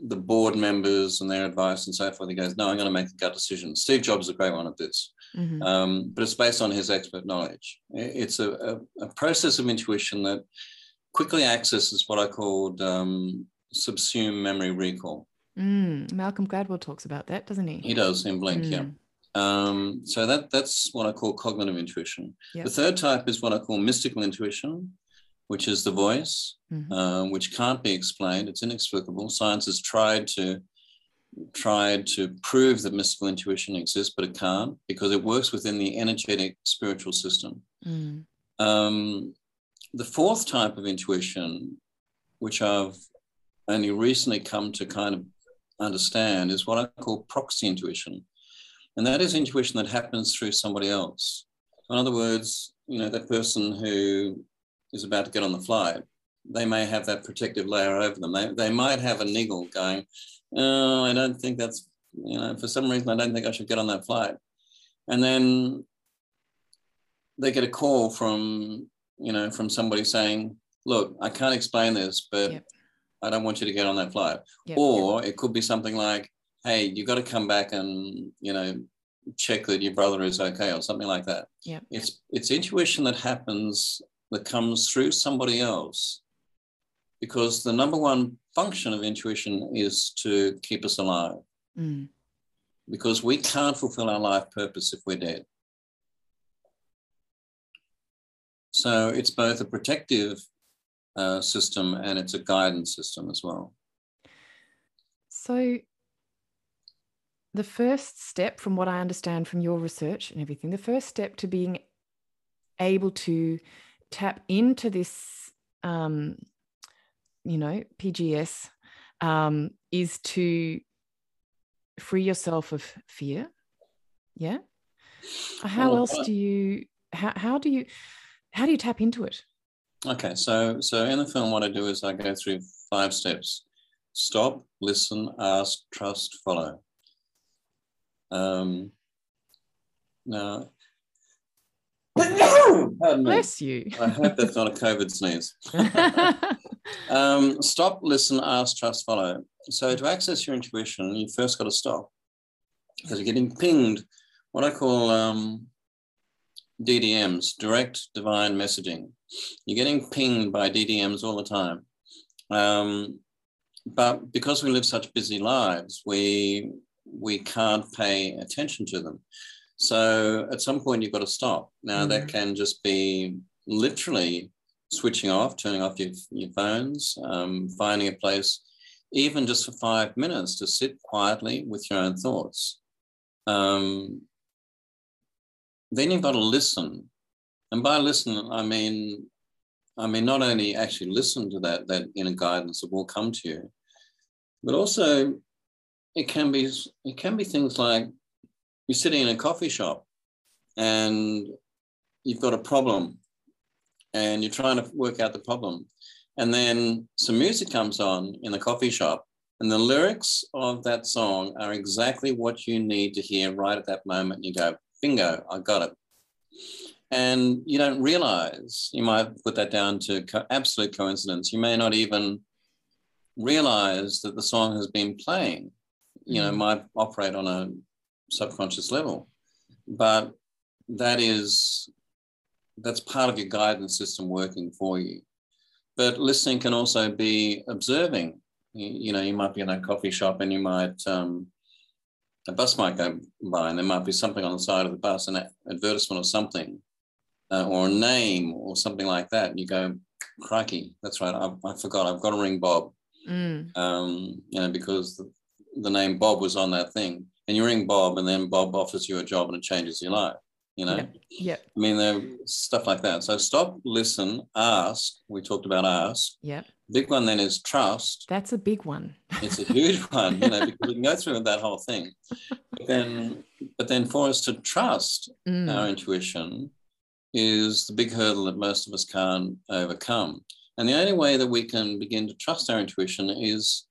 the board members and their advice and so forth. He goes, no, I'm going to make a gut decision. Steve Jobs is a great one at this. Mm-hmm. Um, but it's based on his expert knowledge. It's a, a, a, process of intuition that quickly accesses what I called um, subsume memory recall. Mm, Malcolm Gladwell talks about that, doesn't he? He does in Blink, mm. yeah. Um, so that that's what I call cognitive intuition. Yep. The third type is what I call mystical intuition, which is the voice, mm-hmm. uh, which can't be explained. It's inexplicable. Science has tried to tried to prove that mystical intuition exists, but it can't because it works within the energetic spiritual system. Mm. Um, the fourth type of intuition, which I've only recently come to kind of understand is what I call proxy intuition. And that is intuition that happens through somebody else. In other words, you know, that person who is about to get on the flight, they may have that protective layer over them. They, they might have a niggle going, oh, I don't think that's, you know, for some reason, I don't think I should get on that flight. And then they get a call from, you know, from somebody saying, look, I can't explain this, but yep. I don't want you to get on that flight. Yep, or yep. it could be something like, hey, you've got to come back and, you know, check that your brother is okay or something like that. Yeah. It's it's intuition that happens that comes through somebody else. Because the number one function of intuition is to keep us alive. Mm. Because we can't fulfill our life purpose if we're dead. So it's both a protective uh, system and it's a guidance system as well. So, the first step, from what I understand from your research and everything, the first step to being able to tap into this, um, you know, PGS um, is to free yourself of fear. Yeah. How well, else do you, how, how do you, how do you tap into it? Okay, so so in the film, what I do is I go through five steps: stop, listen, ask, trust, follow. Um, now, bless you. I hope that's not a COVID sneeze. um, stop, listen, ask, trust, follow. So to access your intuition, you first got to stop because you're getting pinged. What I call um, DDMs, direct divine messaging. You're getting pinged by DDMs all the time. Um, but because we live such busy lives, we we can't pay attention to them. So at some point you've got to stop. Now mm that can just be literally switching off, turning off your, your phones, um, finding a place, even just for five minutes to sit quietly with your own thoughts. Um, then you've got to listen. And by listen, I mean, I mean not only actually listen to that that inner guidance that will come to you, but also it can be it can be things like you're sitting in a coffee shop and you've got a problem and you're trying to work out the problem. And then some music comes on in the coffee shop, and the lyrics of that song are exactly what you need to hear right at that moment. You go, bingo, I got it. And you don't realize, you might put that down to co- absolute coincidence. You may not even realize that the song has been playing, you know, mm. might operate on a subconscious level. but that is that's part of your guidance system working for you. But listening can also be observing. You, you know, you might be in a coffee shop and you might um, a bus might go by and there might be something on the side of the bus, an advertisement or something, uh, or a name or something like that. And you go, crikey, that's right. I, I forgot. I've got to ring Bob. Mm. Um, you know, because the, the name Bob was on that thing. And you ring Bob, and then Bob offers you a job and it changes your life. You know, yeah. I mean, there's stuff like that. So stop, listen, ask. We talked about ask. Yeah. Big one then is trust. That's a big one. it's a huge one, you know, because we can go through that whole thing. But then, but then for us to trust mm. our intuition is the big hurdle that most of us can't overcome. And the only way that we can begin to trust our intuition is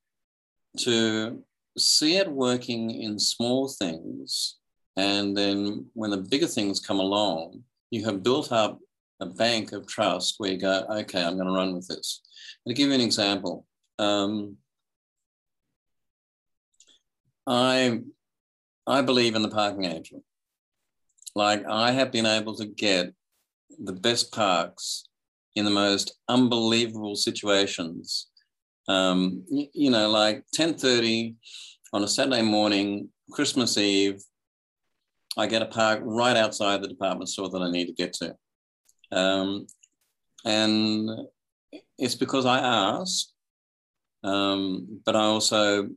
to see it working in small things. And then when the bigger things come along, you have built up a bank of trust where you go, okay, I'm going to run with this. To give you an example, um, I, I believe in the parking angel. Like I have been able to get the best parks in the most unbelievable situations. Um, you, know, like 10:30 on a Saturday morning, Christmas Eve, I get a park right outside the department store that I need to get to. Um, and it's because I ask, um, but I also,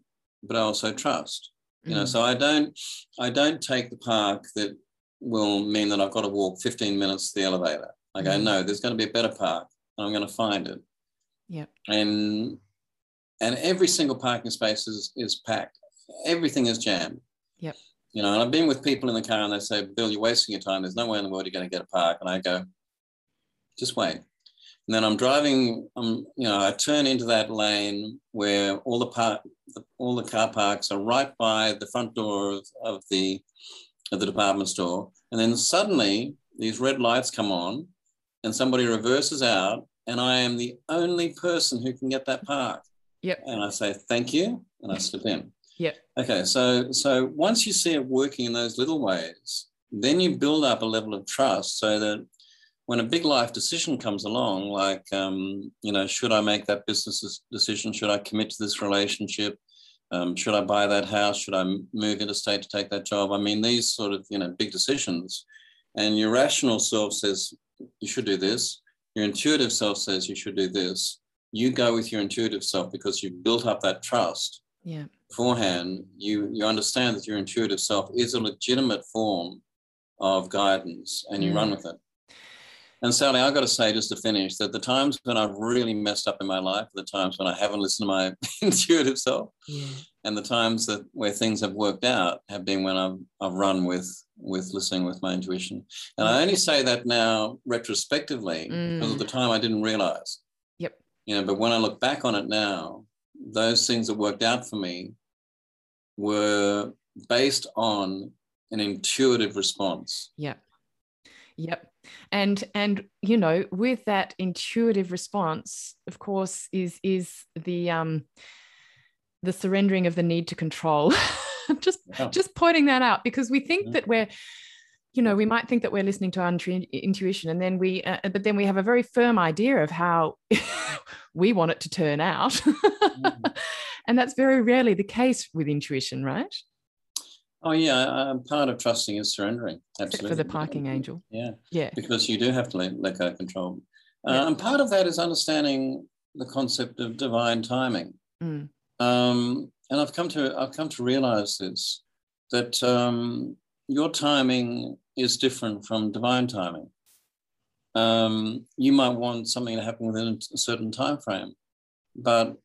but I also trust. You know, mm. so I don't, I don't take the park that will mean that I've got to walk 15 minutes to the elevator. I go, mm. no, there's going to be a better park. I'm going to find it. Yeah. And and every single parking space is, is packed. Everything is jammed. Yep. You know, and I've been with people in the car and they say, Bill, you're wasting your time. There's no way in the world you're going to get a park. And I go, just wait. And then I'm driving, um, you know, I turn into that lane where all the park, all the car parks are right by the front door of, of the of the department store. And then suddenly these red lights come on and somebody reverses out and I am the only person who can get that park. Yep. And I say, thank you. And I slip in. Yep. Okay. So, so once you see it working in those little ways, then you build up a level of trust so that when a big life decision comes along, like, um, you know, should I make that business decision? Should I commit to this relationship? Um, should I buy that house? Should I move interstate to take that job? I mean, these sort of, you know, big decisions. And your rational self says, you should do this. Your intuitive self says you should do this. You go with your intuitive self because you've built up that trust. Yeah. Beforehand, you you understand that your intuitive self is a legitimate form of guidance and you run with it. And Sally, I've got to say, just to finish, that the times when I've really messed up in my life, the times when I haven't listened to my intuitive self, yeah. and the times that where things have worked out have been when I've, I've run with with listening with my intuition. And I only say that now retrospectively mm. because at the time I didn't realize. You know, but when I look back on it now, those things that worked out for me were based on an intuitive response. Yep. Yep. And and you know, with that intuitive response, of course, is is the um the surrendering of the need to control. just yeah. just pointing that out because we think yeah. that we're you know we might think that we're listening to our intuition and then we uh, but then we have a very firm idea of how we want it to turn out. Mm-hmm. and that's very rarely the case with intuition right? Oh yeah uh, part of trusting is surrendering absolutely for the parking angel. Yeah. Yeah. Because you do have to let, let go of control. Uh, yeah. and part of that is understanding the concept of divine timing. Mm. um, and I've come to I've come to realize this that um, your timing is different from divine timing. Um, you might want something to happen within a certain time frame, but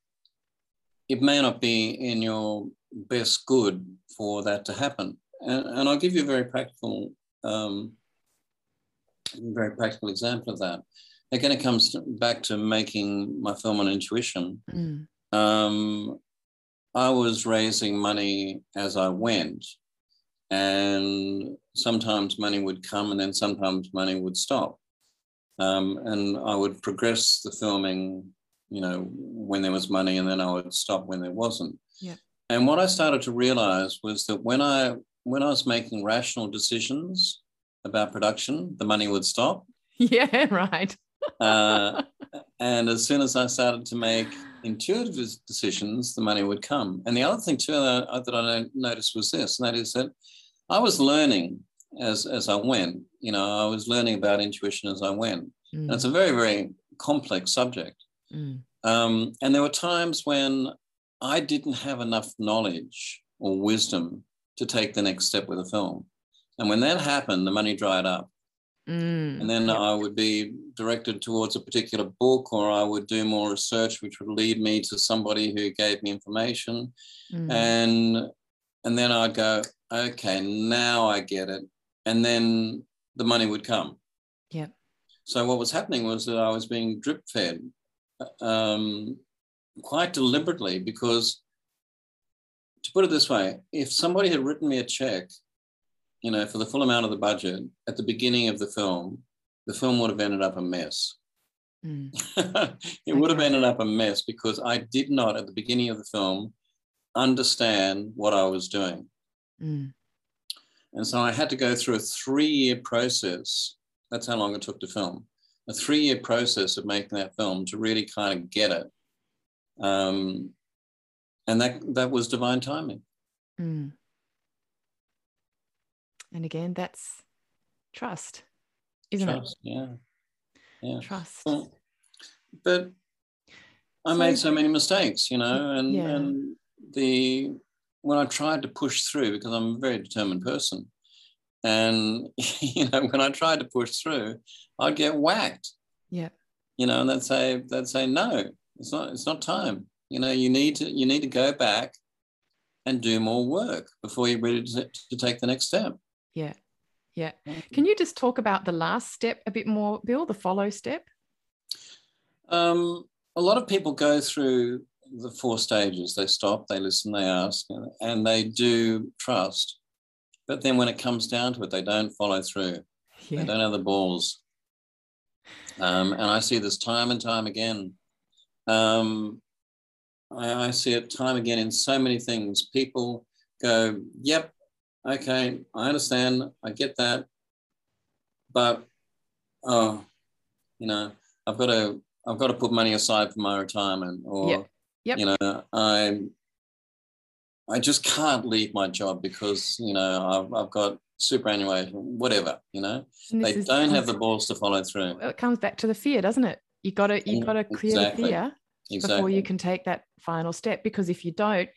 it may not be in your best good for that to happen. And, and I'll give you a very practical, um, very practical example of that. Again, it comes back to making my film on intuition. Mm. Um, I was raising money as I went. And sometimes money would come and then sometimes money would stop. Um, and I would progress the filming, you know, when there was money and then I would stop when there wasn't. Yeah. And what I started to realize was that when I when I was making rational decisions about production, the money would stop. Yeah, right. uh, and as soon as I started to make intuitive decisions, the money would come. And the other thing too that I, that I noticed was this, and that is that I was learning as as I went. You know, I was learning about intuition as I went. Mm. And it's a very very complex subject. Mm. Um, and there were times when I didn't have enough knowledge or wisdom to take the next step with a film. And when that happened, the money dried up. Mm, and then yep. I would be directed towards a particular book, or I would do more research, which would lead me to somebody who gave me information. Mm. And and then I'd go, okay, now I get it. And then the money would come. Yeah. So what was happening was that I was being drip fed um, quite deliberately because, to put it this way, if somebody had written me a check you know, for the full amount of the budget at the beginning of the film, the film would have ended up a mess. Mm. it okay. would have ended up a mess because I did not, at the beginning of the film, understand what I was doing. Mm. And so I had to go through a three year process. That's how long it took to film. A three year process of making that film to really kind of get it. Um, and that, that was divine timing. Mm. And again, that's trust, isn't trust, it? Yeah. Yeah. Trust. Well, but I so, made so many mistakes, you know, and, yeah. and the when I tried to push through, because I'm a very determined person, and you know, when I tried to push through, I'd get whacked. Yeah. You know, and they'd say they'd say, no, it's not, it's not time. You know, you need to you need to go back and do more work before you're ready to, to take the next step. Yeah. Yeah. Can you just talk about the last step a bit more, Bill, the follow step? Um, a lot of people go through the four stages. They stop, they listen, they ask, and they do trust. But then when it comes down to it, they don't follow through. Yeah. They don't have the balls. Um, and I see this time and time again. Um, I, I see it time again in so many things. People go, Yep, okay, I understand, I get that, but oh, you know, I've got to I've got to put money aside for my retirement, or yep. Yep. you know, I I just can't leave my job because you know I've, I've got superannuation, whatever, you know, they don't have the balls to follow through. It comes back to the fear, doesn't it? You got to you mm, got to clear exactly. the fear exactly. before you can take that final step. Because if you don't,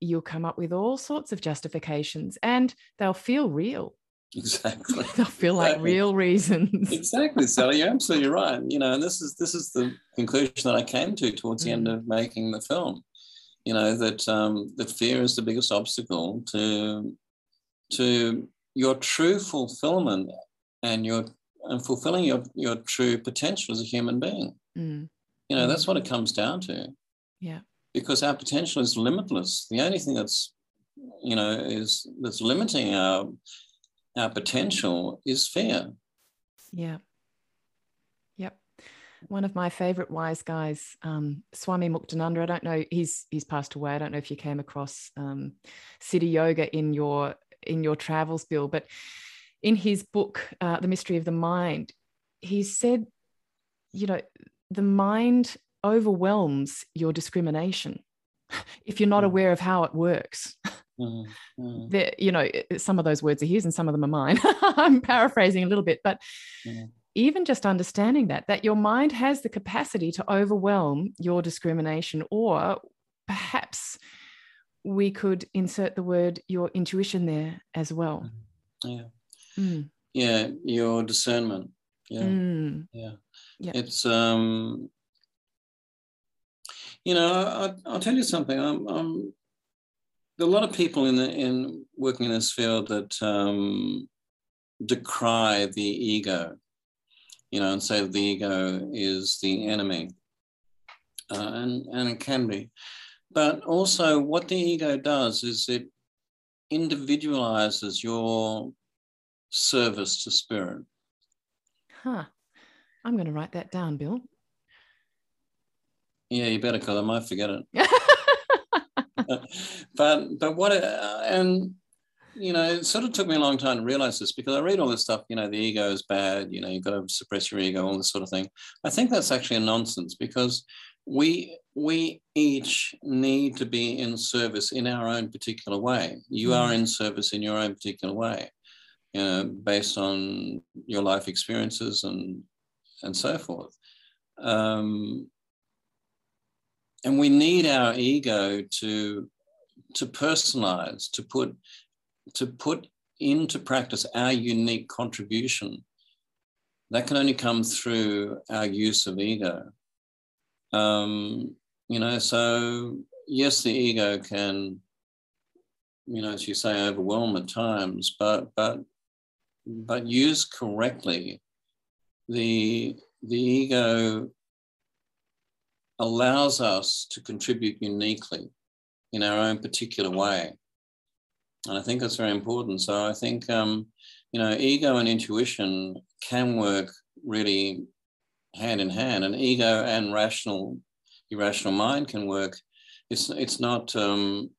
you'll come up with all sorts of justifications and they'll feel real. Exactly. they'll feel like exactly. real reasons. exactly, Sally. You're absolutely right. You know, and this is this is the conclusion that I came to towards the mm. end of making the film. You know, that um, that fear is the biggest obstacle to to your true fulfillment and your and fulfilling your, your true potential as a human being. Mm. You know, mm. that's what it comes down to. Yeah because our potential is limitless. The only thing that's, you know, is that's limiting our our potential is fear. Yeah. Yep. One of my favorite wise guys, um, Swami Muktananda. I don't know. He's he's passed away. I don't know if you came across um, Siddha Yoga in your in your travels, Bill, but in his book, uh, The Mystery of the Mind, he said, you know, the mind overwhelms your discrimination if you're not mm. aware of how it works. Mm, mm. There, you know, some of those words are his and some of them are mine. I'm paraphrasing a little bit, but mm. even just understanding that, that your mind has the capacity to overwhelm your discrimination, or perhaps we could insert the word your intuition there as well. Yeah. Mm. Yeah, your discernment. Yeah. Mm. Yeah. Yeah. It's um you know, I, will tell you something. I'm, I'm, there are a lot of people in the, in working in this field that um, decry the ego, you know, and say the ego is the enemy, uh, and and it can be, but also what the ego does is it individualizes your service to spirit. Huh. I'm going to write that down, Bill. Yeah, you better, because I might forget it. but but what uh, and you know, it sort of took me a long time to realize this because I read all this stuff, you know, the ego is bad, you know, you've got to suppress your ego, all this sort of thing. I think that's actually a nonsense because we we each need to be in service in our own particular way. You are in service in your own particular way, you know, based on your life experiences and and so forth. Um, and we need our ego to to personalize, to put to put into practice our unique contribution. That can only come through our use of ego. Um, you know, so yes, the ego can, you know, as you say, overwhelm at times, but but but used correctly, the the ego allows us to contribute uniquely in our own particular way. And I think that's very important. So I think, um, you know, ego and intuition can work really hand in hand, and ego and rational, irrational mind can work. It's it's not um,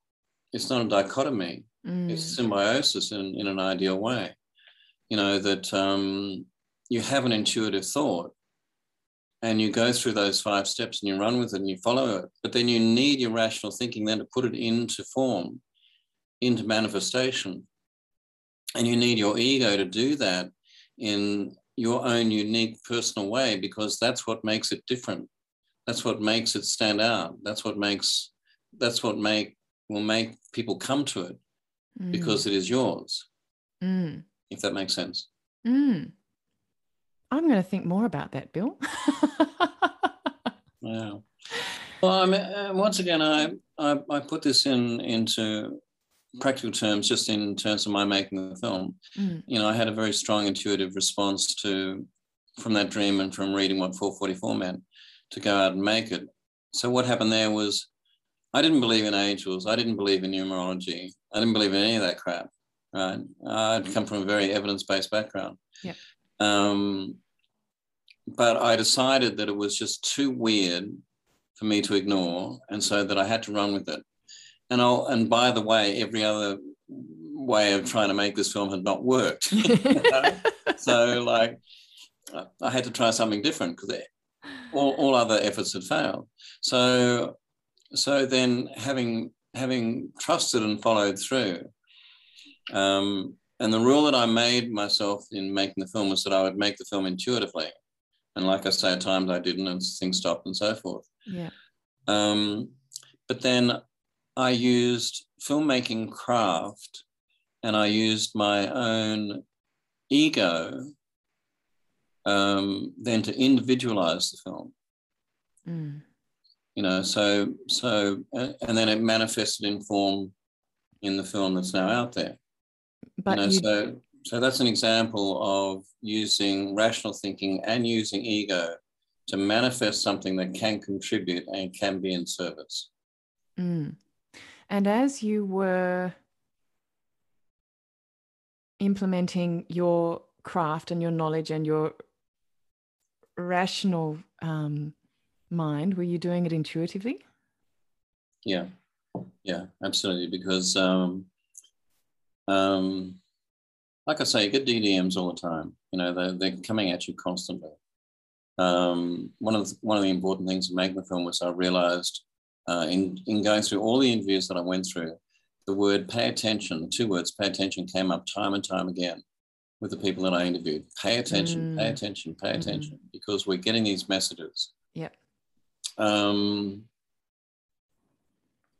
it's not a dichotomy. Mm. It's symbiosis in, in an ideal way. You know that um, you have an intuitive thought, and you go through those five steps and you run with it and you follow it. But then you need your rational thinking then to put it into form, into manifestation. And you need your ego to do that in your own unique personal way because that's what makes it different. That's what makes it stand out. That's what makes that's what make will make people come to it mm. because it is yours. Mm. If that makes sense. Mm. I'm going to think more about that, Bill. wow. Well, I mean, uh, once again, I, I, I put this in into practical terms, just in terms of my making the film. Mm. You know, I had a very strong intuitive response to from that dream and from reading what 444 meant to go out and make it. So what happened there was I didn't believe in angels. I didn't believe in numerology. I didn't believe in any of that crap. Right. I'd come from a very evidence-based background. Yeah. Um, but I decided that it was just too weird for me to ignore, and so that I had to run with it. And I'll, and by the way, every other way of trying to make this film had not worked. so like, I had to try something different because all, all other efforts had failed. So, so then having having trusted and followed through, um, and the rule that I made myself in making the film was that I would make the film intuitively. And like I say, at times I didn't, and things stopped and so forth. Yeah. Um, but then I used filmmaking craft and I used my own ego um, then to individualize the film. Mm. You know, so so and then it manifested in form in the film that's now out there. But you know, you... so so that's an example of using rational thinking and using ego to manifest something that can contribute and can be in service. Mm. And as you were implementing your craft and your knowledge and your rational um, mind, were you doing it intuitively? Yeah, yeah, absolutely. Because um, um, like I say, you get DDMs all the time. You know, they're, they're coming at you constantly. Um, one of the, one of the important things in making the film was I realized uh, in in going through all the interviews that I went through, the word "pay attention," the two words "pay attention" came up time and time again with the people that I interviewed. Pay attention, mm. pay attention, pay mm-hmm. attention, because we're getting these messages. Yep. Um,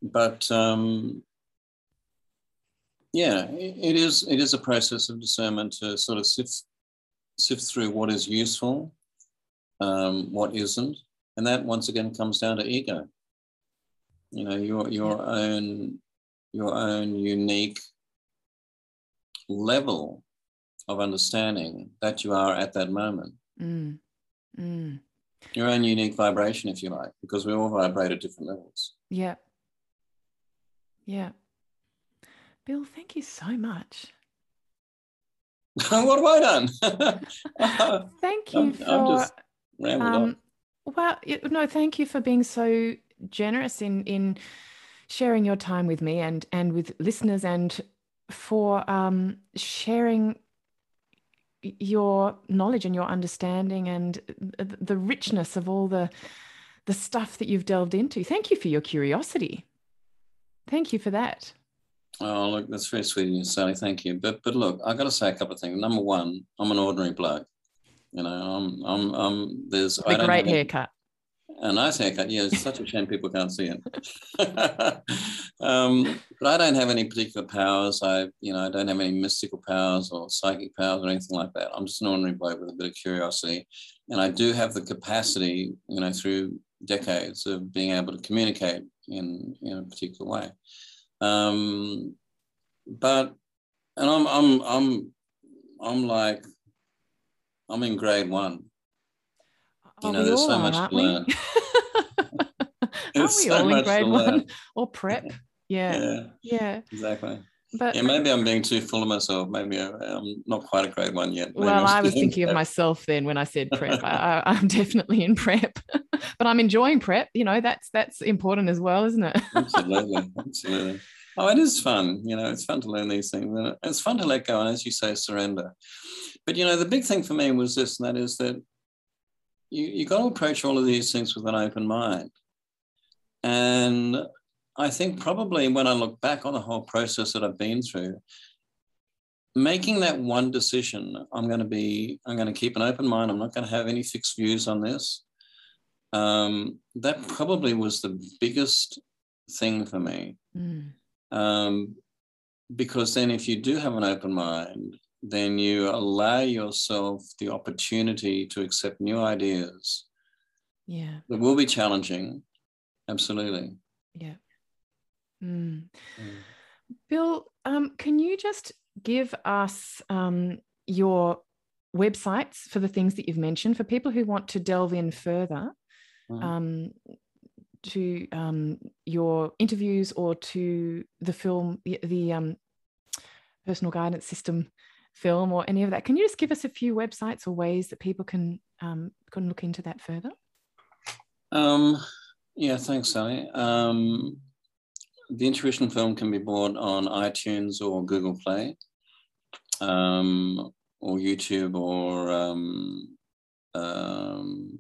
but um, yeah, it is. It is a process of discernment to sort of sift sift through what is useful, um, what isn't, and that once again comes down to ego. You know, your your own your own unique level of understanding that you are at that moment. Mm. Mm. Your own unique vibration, if you like, because we all vibrate at different levels. Yeah. Yeah. Bill, thank you so much. what have I done? thank you I'm, for. I'm um, well, no, thank you for being so generous in in sharing your time with me and and with listeners and for um, sharing your knowledge and your understanding and the richness of all the the stuff that you've delved into. Thank you for your curiosity. Thank you for that. Oh, look, that's very sweet of you, Sally. Thank you. But but look, I've got to say a couple of things. Number one, I'm an ordinary bloke. You know, I'm I'm I'm there's a great haircut. A nice haircut. Yeah, it's such a shame people can't see it. um, but I don't have any particular powers. I, you know, I don't have any mystical powers or psychic powers or anything like that. I'm just an ordinary bloke with a bit of curiosity, and I do have the capacity, you know, through decades of being able to communicate in, in a particular way. Um, but and I'm I'm I'm I'm like I'm in grade one. You know, there's so much to learn. Aren't we so all in grade one or prep? Yeah. yeah. Yeah. Exactly. But yeah, maybe I'm being too full of myself. Maybe I'm not quite a grade one yet. Maybe well, I was thinking prep. of myself then when I said prep. I, am definitely in prep, but I'm enjoying prep. You know, that's that's important as well, isn't it? absolutely, absolutely. Oh, it is fun. You know, it's fun to learn these things, and it's fun to let go and, as you say, surrender. But you know, the big thing for me was this, and that is that you you got to approach all of these things with an open mind. And I think probably when I look back on the whole process that I've been through, making that one decision, I'm going to be, I'm going to keep an open mind. I'm not going to have any fixed views on this. Um, that probably was the biggest thing for me. Mm. Um, because then, if you do have an open mind, then you allow yourself the opportunity to accept new ideas. Yeah. That will be challenging, Absolutely. Yeah. Mm. Mm. Bill, um, can you just give us um, your websites for the things that you've mentioned for people who want to delve in further mm. um, to um, your interviews or to the film, the, the um, personal guidance system film or any of that? Can you just give us a few websites or ways that people can um, can look into that further? Um, yeah, thanks, Sally. The Intuition film can be bought on iTunes or Google Play, um, or YouTube, or um, um,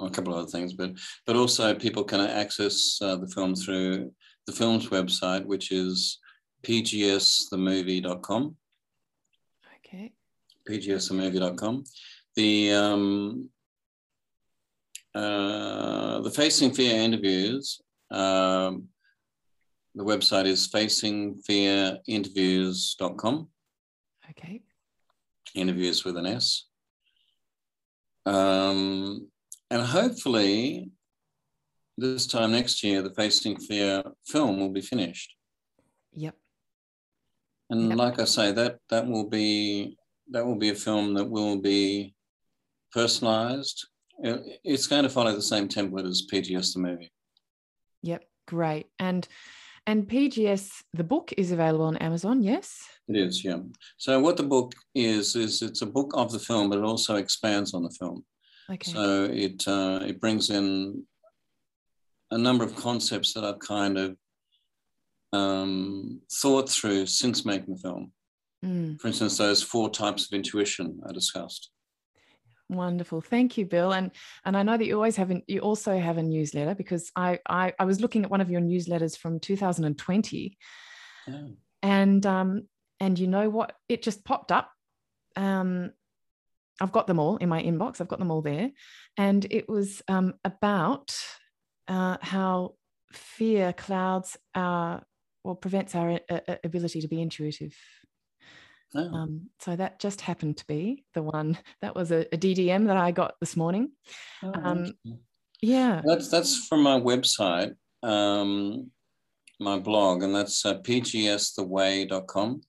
a couple of other things. But but also people can access uh, the film through the film's website, which is pgsthemovie.com. Okay. pgsthemovie.com. The um, uh, the Facing Fear interviews, um, the website is facingfearinterviews.com. Okay. Interviews with an S. Um, and hopefully, this time next year, the Facing Fear film will be finished. Yep. And yep. like I say, that that will be that will be a film that will be personalized it's going to follow the same template as PGS the movie. Yep, great. And and PGS the book is available on Amazon, yes? It is, yeah. So what the book is is it's a book of the film, but it also expands on the film. Okay. So it uh, it brings in a number of concepts that I've kind of um, thought through since making the film. Mm. For instance, those four types of intuition I discussed. Wonderful. Thank you, Bill. And and I know that you always have an, you also have a newsletter because I, I I was looking at one of your newsletters from 2020. And um and you know what? It just popped up. Um I've got them all in my inbox. I've got them all there. And it was um about uh, how fear clouds our or prevents our uh, uh ability to be intuitive Oh. Um, so that just happened to be the one that was a, a DDM that I got this morning. Oh, um, yeah, that's that's from my website, um, my blog, and that's uh, pgstheway.com.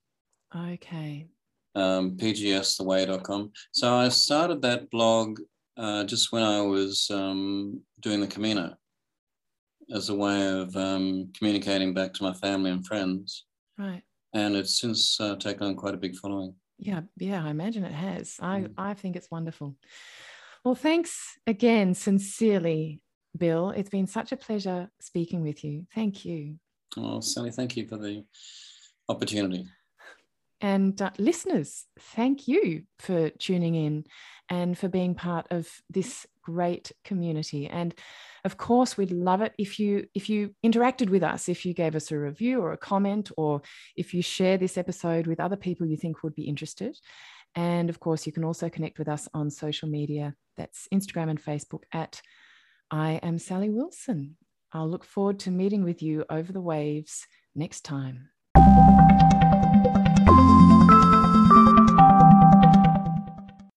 Okay. Um, pgstheway.com. So I started that blog uh, just when I was um, doing the Camino as a way of um, communicating back to my family and friends. Right and it's since uh, taken on quite a big following. Yeah, yeah, I imagine it has. I mm. I think it's wonderful. Well, thanks again, sincerely, Bill. It's been such a pleasure speaking with you. Thank you. Oh, Sally, thank you for the opportunity. And uh, listeners, thank you for tuning in and for being part of this great community. And of course, we'd love it if you if you interacted with us, if you gave us a review or a comment, or if you share this episode with other people you think would be interested. And of course, you can also connect with us on social media. That's Instagram and Facebook at I am Sally Wilson. I'll look forward to meeting with you over the waves next time.